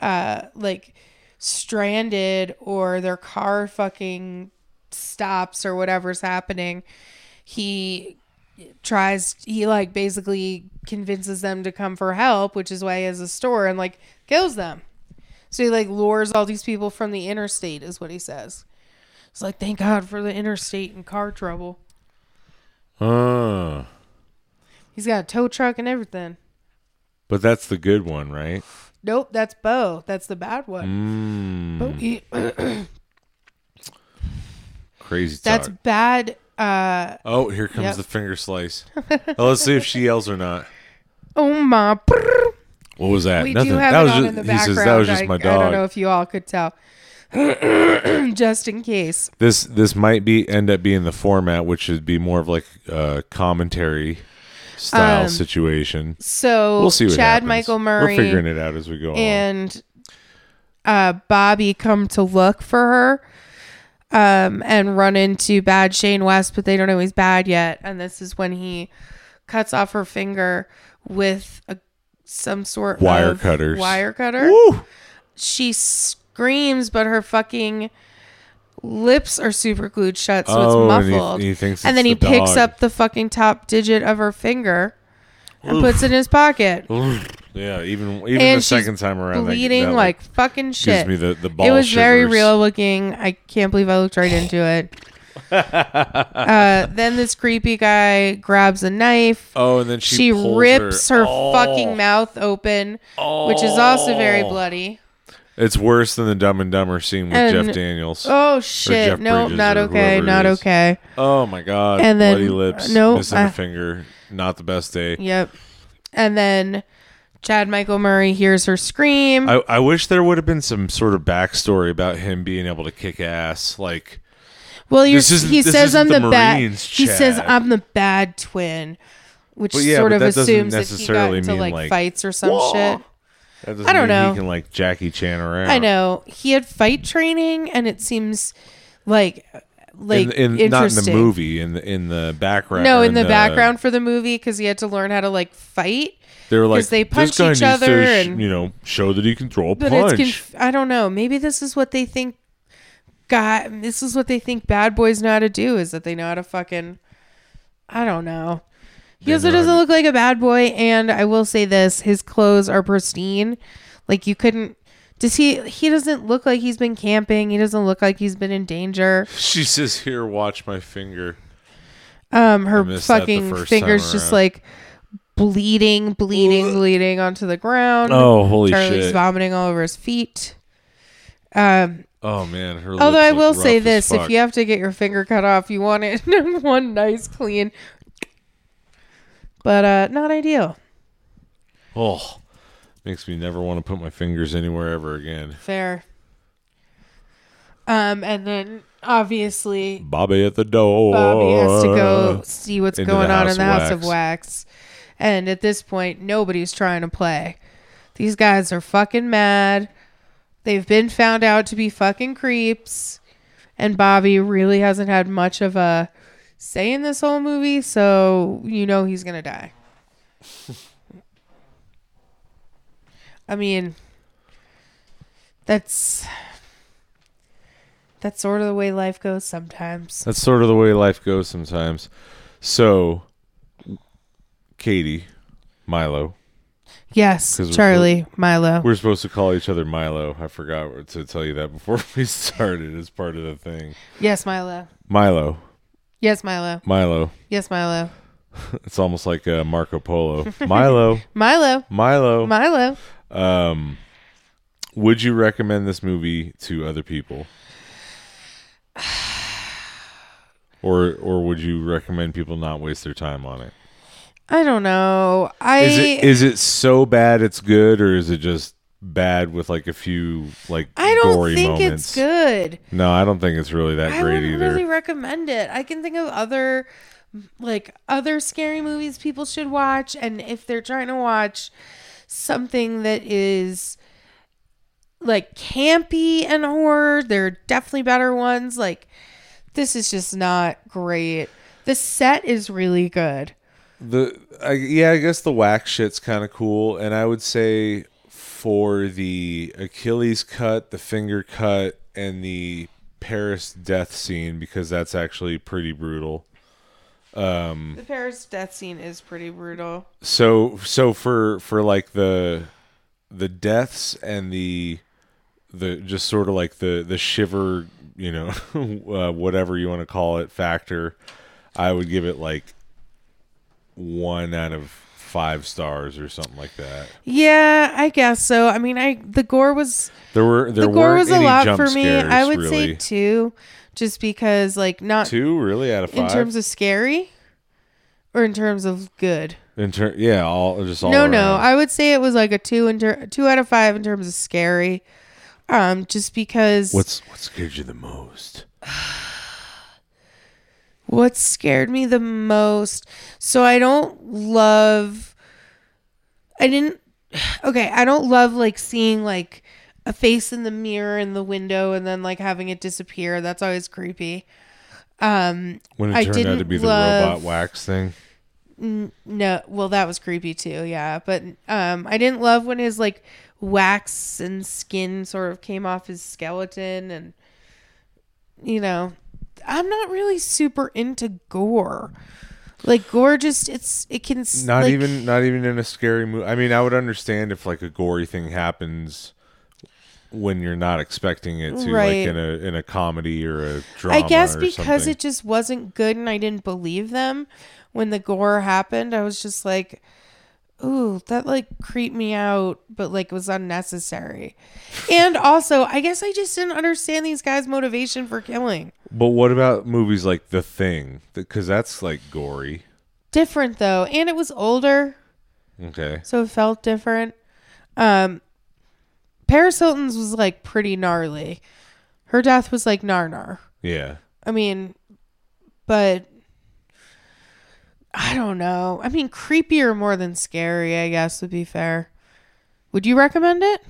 uh like stranded or their car fucking stops or whatever's happening, he tries he like basically convinces them to come for help, which is why he has a store and like kills them. So he like lures all these people from the interstate is what he says. It's like thank God for the interstate and car trouble. Ah. He's got a tow truck and everything. but that's the good one, right? Nope, that's Bo. That's the bad one. Mm, Bo- he- crazy talk. that's bad. Uh, oh, here comes Yep. the finger slice. Oh, let's see if she yells or not. oh my. What was that? We Nothing. do have that it was on just, in the background. says that was just I, my dog. I don't know if you all could tell. just in case. This this might be end up being the format, which would be more of like a commentary style Um, situation. So We'll see what Chad happens. Michael Murray We're figuring it out as we go and uh, Bobby come to look for her um, and run into bad Shane West, but they don't know he's bad yet. And this is when he cuts off her finger with a, some sort Wire of cutters. Wire cutter. Woo! She screams, but her fucking lips are super glued shut, so Oh, it's and he- muffled. he and then he the picks dog. up the fucking top digit of her finger and puts it in his pocket. Yeah, even even and the second time around, that- bleeding that, like fucking shit. gives me the the ball. it was very real looking. I can't believe I looked right into it. uh, then this creepy guy grabs a knife. Oh, and then she, She, rips her, Oh. fucking mouth open, which is also very Oh. bloody. It's worse than the Dumb and Dumber scene with And- Jeff Daniels. Oh shit! Jeff No, Bridges not or okay. whoever it Not is. okay. Oh my god! And then- bloody lips, uh, no, missing I- a finger. Not the best day. Yep. And then Chad Michael Murray hears her scream. I, I wish there would have been some sort of backstory about him being able to kick ass. Like, well, you're, this isn't- he this says isn't I'm the the, bad. Marines, He says Chad. I'm the bad twin, which yeah, sort but of that doesn't assumes that he got necessarily into mean, like, like, fights or some shit. That doesn't I don't mean know. He can like Jackie Chan around. I know he had fight training, and it seems like like in, in, not in the movie, in the in the background. No, or in the, background for the movie because he had to learn how to like fight. they were like they punch each other to, and- you know, show that he can throw a But punch. it's conf- I don't know. Maybe this is what they think. God, this is what they think bad boys know how to do is that they know how to fucking. I don't know. He also doesn't look like a bad boy, and I will say this: his clothes are pristine. Like you couldn't. Does he? He doesn't look like he's been camping. He doesn't look like he's been in danger. she says, "Here, watch my finger." Um, her missed that the fucking fingers just like bleeding, bleeding, bleeding onto the ground. Oh, holy Charlie's shit! Charlie's vomiting all over his feet. Um, Oh man, her. although I will say this: if you have to get your finger cut off, you want it one nice, clean. But uh, not ideal. oh, makes me never want to put my fingers anywhere ever again. Fair. Um, and then obviously Bobby at the door. Bobby has to go see what's Into going the on in the House of. Wax. And at this point, nobody's trying to play. These guys are fucking mad. They've been found out to be fucking creeps. And Bobby really hasn't had much of a say in this whole movie, so you know he's to die. I mean, that's that's sort of the way life goes sometimes. That's sort of the way life goes sometimes. So, Katie, Milo. Yes, 'Cause we're- Charlie, Milo. We're supposed to call each other Milo. I forgot to tell you that before we started as part of the thing. Yes, Milo. Milo. Yes, Milo. Milo. Yes, Milo. It's almost like uh, Marco Polo. Milo. Milo. Milo. Milo. Um, would you recommend this movie to other people? Or or would you recommend people not waste their time on it? I don't know. I Is it is it so bad it's good or is it just bad with like a few like I don't gory think moments? it's good. No, I don't think it's really that I great wouldn't either. really recommend it. I can think of other like other scary movies people should watch and if they're trying to watch something that is like campy and horror, there are definitely better ones. Like this is just not great. The set is really good. The I, yeah, I guess the wax shit's kind of cool, and I would say for the Achilles cut, the finger cut, and the Paris death scene because that's actually pretty brutal. The Paris death scene is pretty brutal. So so for for like the the deaths and the the just sort of like the the shiver, you know, uh, whatever you want to call it factor, I would give it like one out of five stars or something like that. Yeah, I guess so. I mean, I the gore was There were there the gore was a lot for me. scares, I would really. say two, just because like not two really out of in terms of scary, or in terms of good. in ter- yeah, all just all no, no, around. I would say it was like a two in ter- two out of five in terms of scary. Um, just because What's what scared you the most? what scared me the most. So I don't love. I didn't. Okay, I don't love like seeing like a face in the mirror in the window and then like having it disappear. That's always creepy. Um, When it I turned out to be the love- robot wax thing. no, well that was creepy too. Yeah, but um, I didn't love when his like wax and skin sort of came off his skeleton and you know, I'm not really super into gore. Like gore just it's it can Not like, even not even in a scary movie. I mean, I would understand if like a gory thing happens when you're not expecting it to, Right. like in a in a comedy or a drama. I guess because something. it just wasn't good and I didn't believe them when the gore happened. I was just like, ooh, that like creeped me out, but like it was unnecessary. and also, I guess I just didn't understand these guys' motivation for killing. But what about movies like The Thing? Because that's like gory. Different though, and it was older. Okay. so it felt different. Um, Paris Hilton's was like pretty gnarly. Her death was like nar nar. Yeah. I mean, but I don't know. I mean, creepier more than scary, I guess would be fair. Would you recommend it?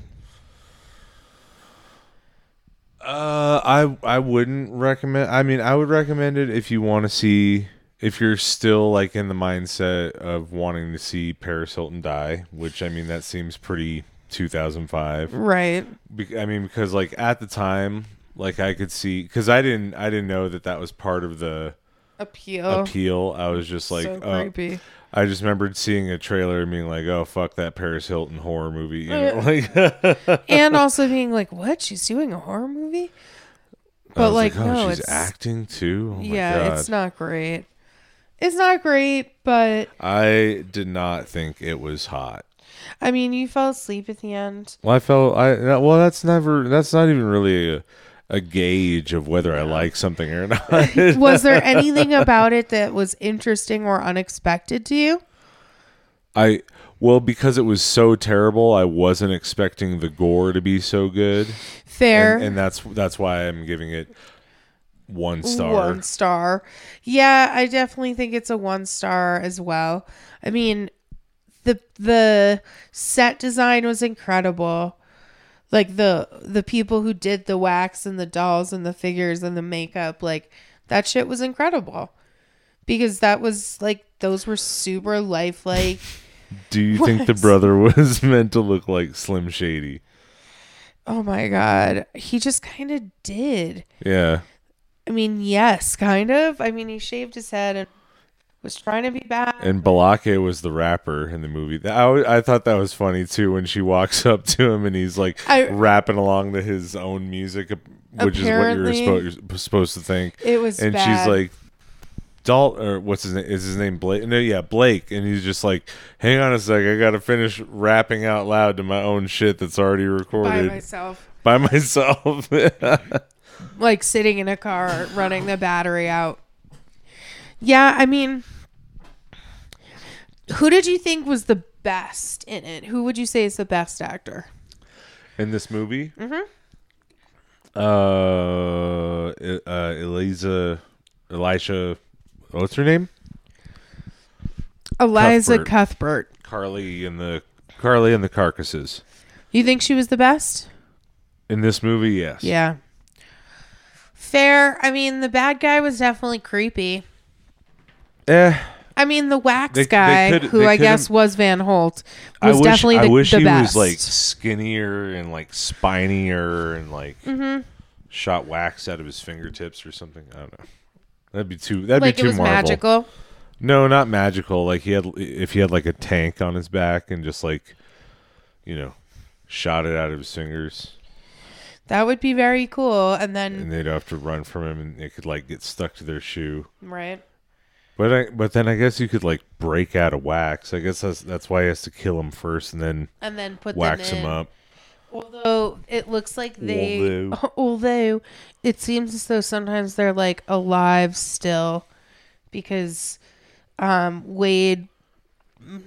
Uh, I I wouldn't recommend. I mean, I would recommend it if you want to see if you're still like in the mindset of wanting to see Paris Hilton die, which I mean that seems pretty 2005. Right. Be- I mean because like at the time, like I could see because I didn't I didn't know that that was part of the Appeal. appeal. I was just like, so oh, creepy. I just remembered seeing a trailer and being like, oh fuck that Paris Hilton horror movie, you know, like. and also being like, what? She's doing a horror movie? But was like, oh, no, she's it's acting too. Oh my yeah, God. it's not great. It's not great, but I did not think it was hot. I mean, you fell asleep at the end. Well, I felt I well. That's never. That's not even really a, a gauge of whether I like something or not. Was there anything about it that was interesting or unexpected to you? I well because it was so terrible. I wasn't expecting the gore to be so good, Fair. and, and that's that's why I'm giving it one star. One star. Yeah, I definitely think it's a one star as well. I mean, the the set design was incredible. Like the the people who did the wax and the dolls and the figures and the makeup, like that shit was incredible. Because that was like those were super lifelike. Do you think the brother was meant to look like Slim Shady? oh my god. He just kind of did. Yeah. I mean, yes, kind of. I mean, he shaved his head and was trying to be bad. And Blake was the rapper in the movie. I, I thought that was funny too when she walks up to him and he's like I- rapping along to his own music, which is what you're supposed supposed to think. It was and bad. she's like, Dalt or what's his name? Is his name Blake? No, yeah, Blake. And he's just like, hang on a sec, I gotta finish rapping out loud to my own shit that's already recorded. by myself. by myself. like sitting in a car running the battery out. Yeah, I mean, who did you think was the best in it? Who would you say is the best actor? in this movie. Mm-hmm. Uh, uh, Eliza, Elisha, what's her name? Eliza Cuthbert. Cuthbert. Carly and the Carly and the Carcasses. You think she was the best? In this movie, yes. Yeah. Fair. I mean, the bad guy was definitely creepy. Eh, I mean, the wax They- they guy, could- who I guess was Van Holt, I was wish, definitely the, I wish the he best. was like skinnier and like spinier and like Mm-hmm. shot wax out of his fingertips or something. I don't know. That'd be too. That'd like be too Marvel. magical. No, not magical. Like he had, if he had like a tank on his back and just like, you know, shot it out of his fingers, That would be very cool. And then, and they'd have to run from him, and it could like get stuck to their shoe. right. But I, but then I guess you could like break out of wax. I guess that's that's why he has to kill him first, and then And then put wax them in. him up. Although it looks like they, Although. although it seems as though sometimes they're like alive still, because um, Wade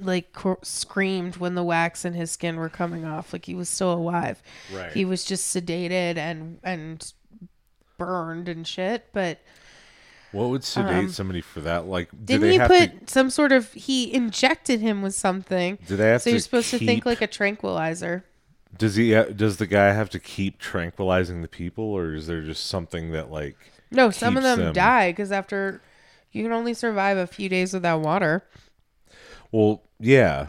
like cr- screamed when the wax and his skin were coming off, like he was still alive. Right. He was just sedated and and burned and shit. But What would sedate somebody for that? Like, um, didn't they he put to? some sort of? He injected him with something. Do they have So to? you're supposed to think like a tranquilizer. Does he? Does the guy have to keep tranquilizing the people, or is there just something that like? No, some of them, them- die because after you can only survive a few days without water. Well, yeah,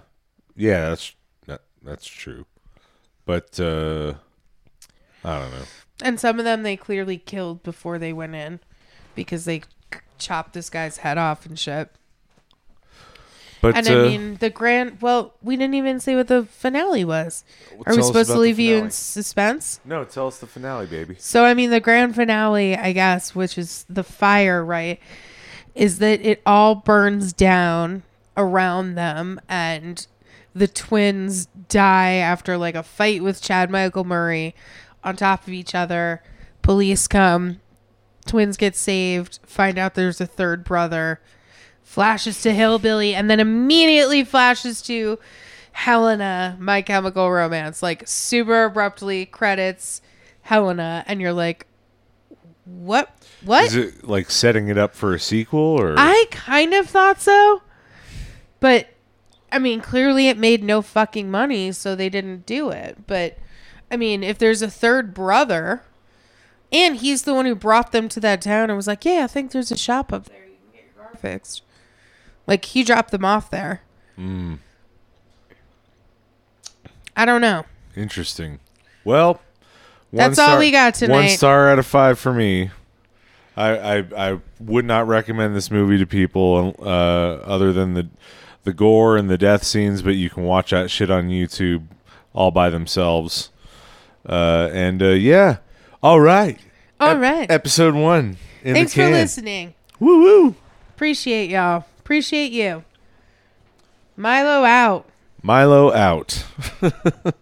yeah, that's that, that's true, but uh I don't know. And some of them they clearly killed before they went in because they chopped this guy's head off and shit. But And uh, I mean, the grand. Well, we didn't even say what the finale was. Are we supposed to leave you in suspense? no, tell us the finale, baby. So, I mean, the grand finale, I guess, which is the fire, right? Is that it all burns down around them and the twins die after like a fight with Chad Michael Murray on top of each other. Police come, twins get saved, find out there's a third brother. flashes to Hillbilly, and then immediately flashes to Helena, My Chemical Romance. Like super abruptly credits Helena, and you're like, what? What? Is it like setting it up for a sequel or I kind of thought so. But I mean, clearly it made no fucking money, so they didn't do it. But I mean, if there's a third brother and he's the one who brought them to that town and was like, "Yeah, I think there's a shop up there. You can get your car fixed." Like he dropped them off there. Mm, I don't know. interesting. Well, That's all we got tonight. One star out of five for me. I, I I would not recommend this movie to people uh, other than the the gore and the death scenes, but you can watch that shit on YouTube all by themselves. Uh, and uh, yeah, all right. All Ep- episode one. In Thanks for listening. Woo woo. Appreciate y'all. Appreciate you. Milo out. Milo out.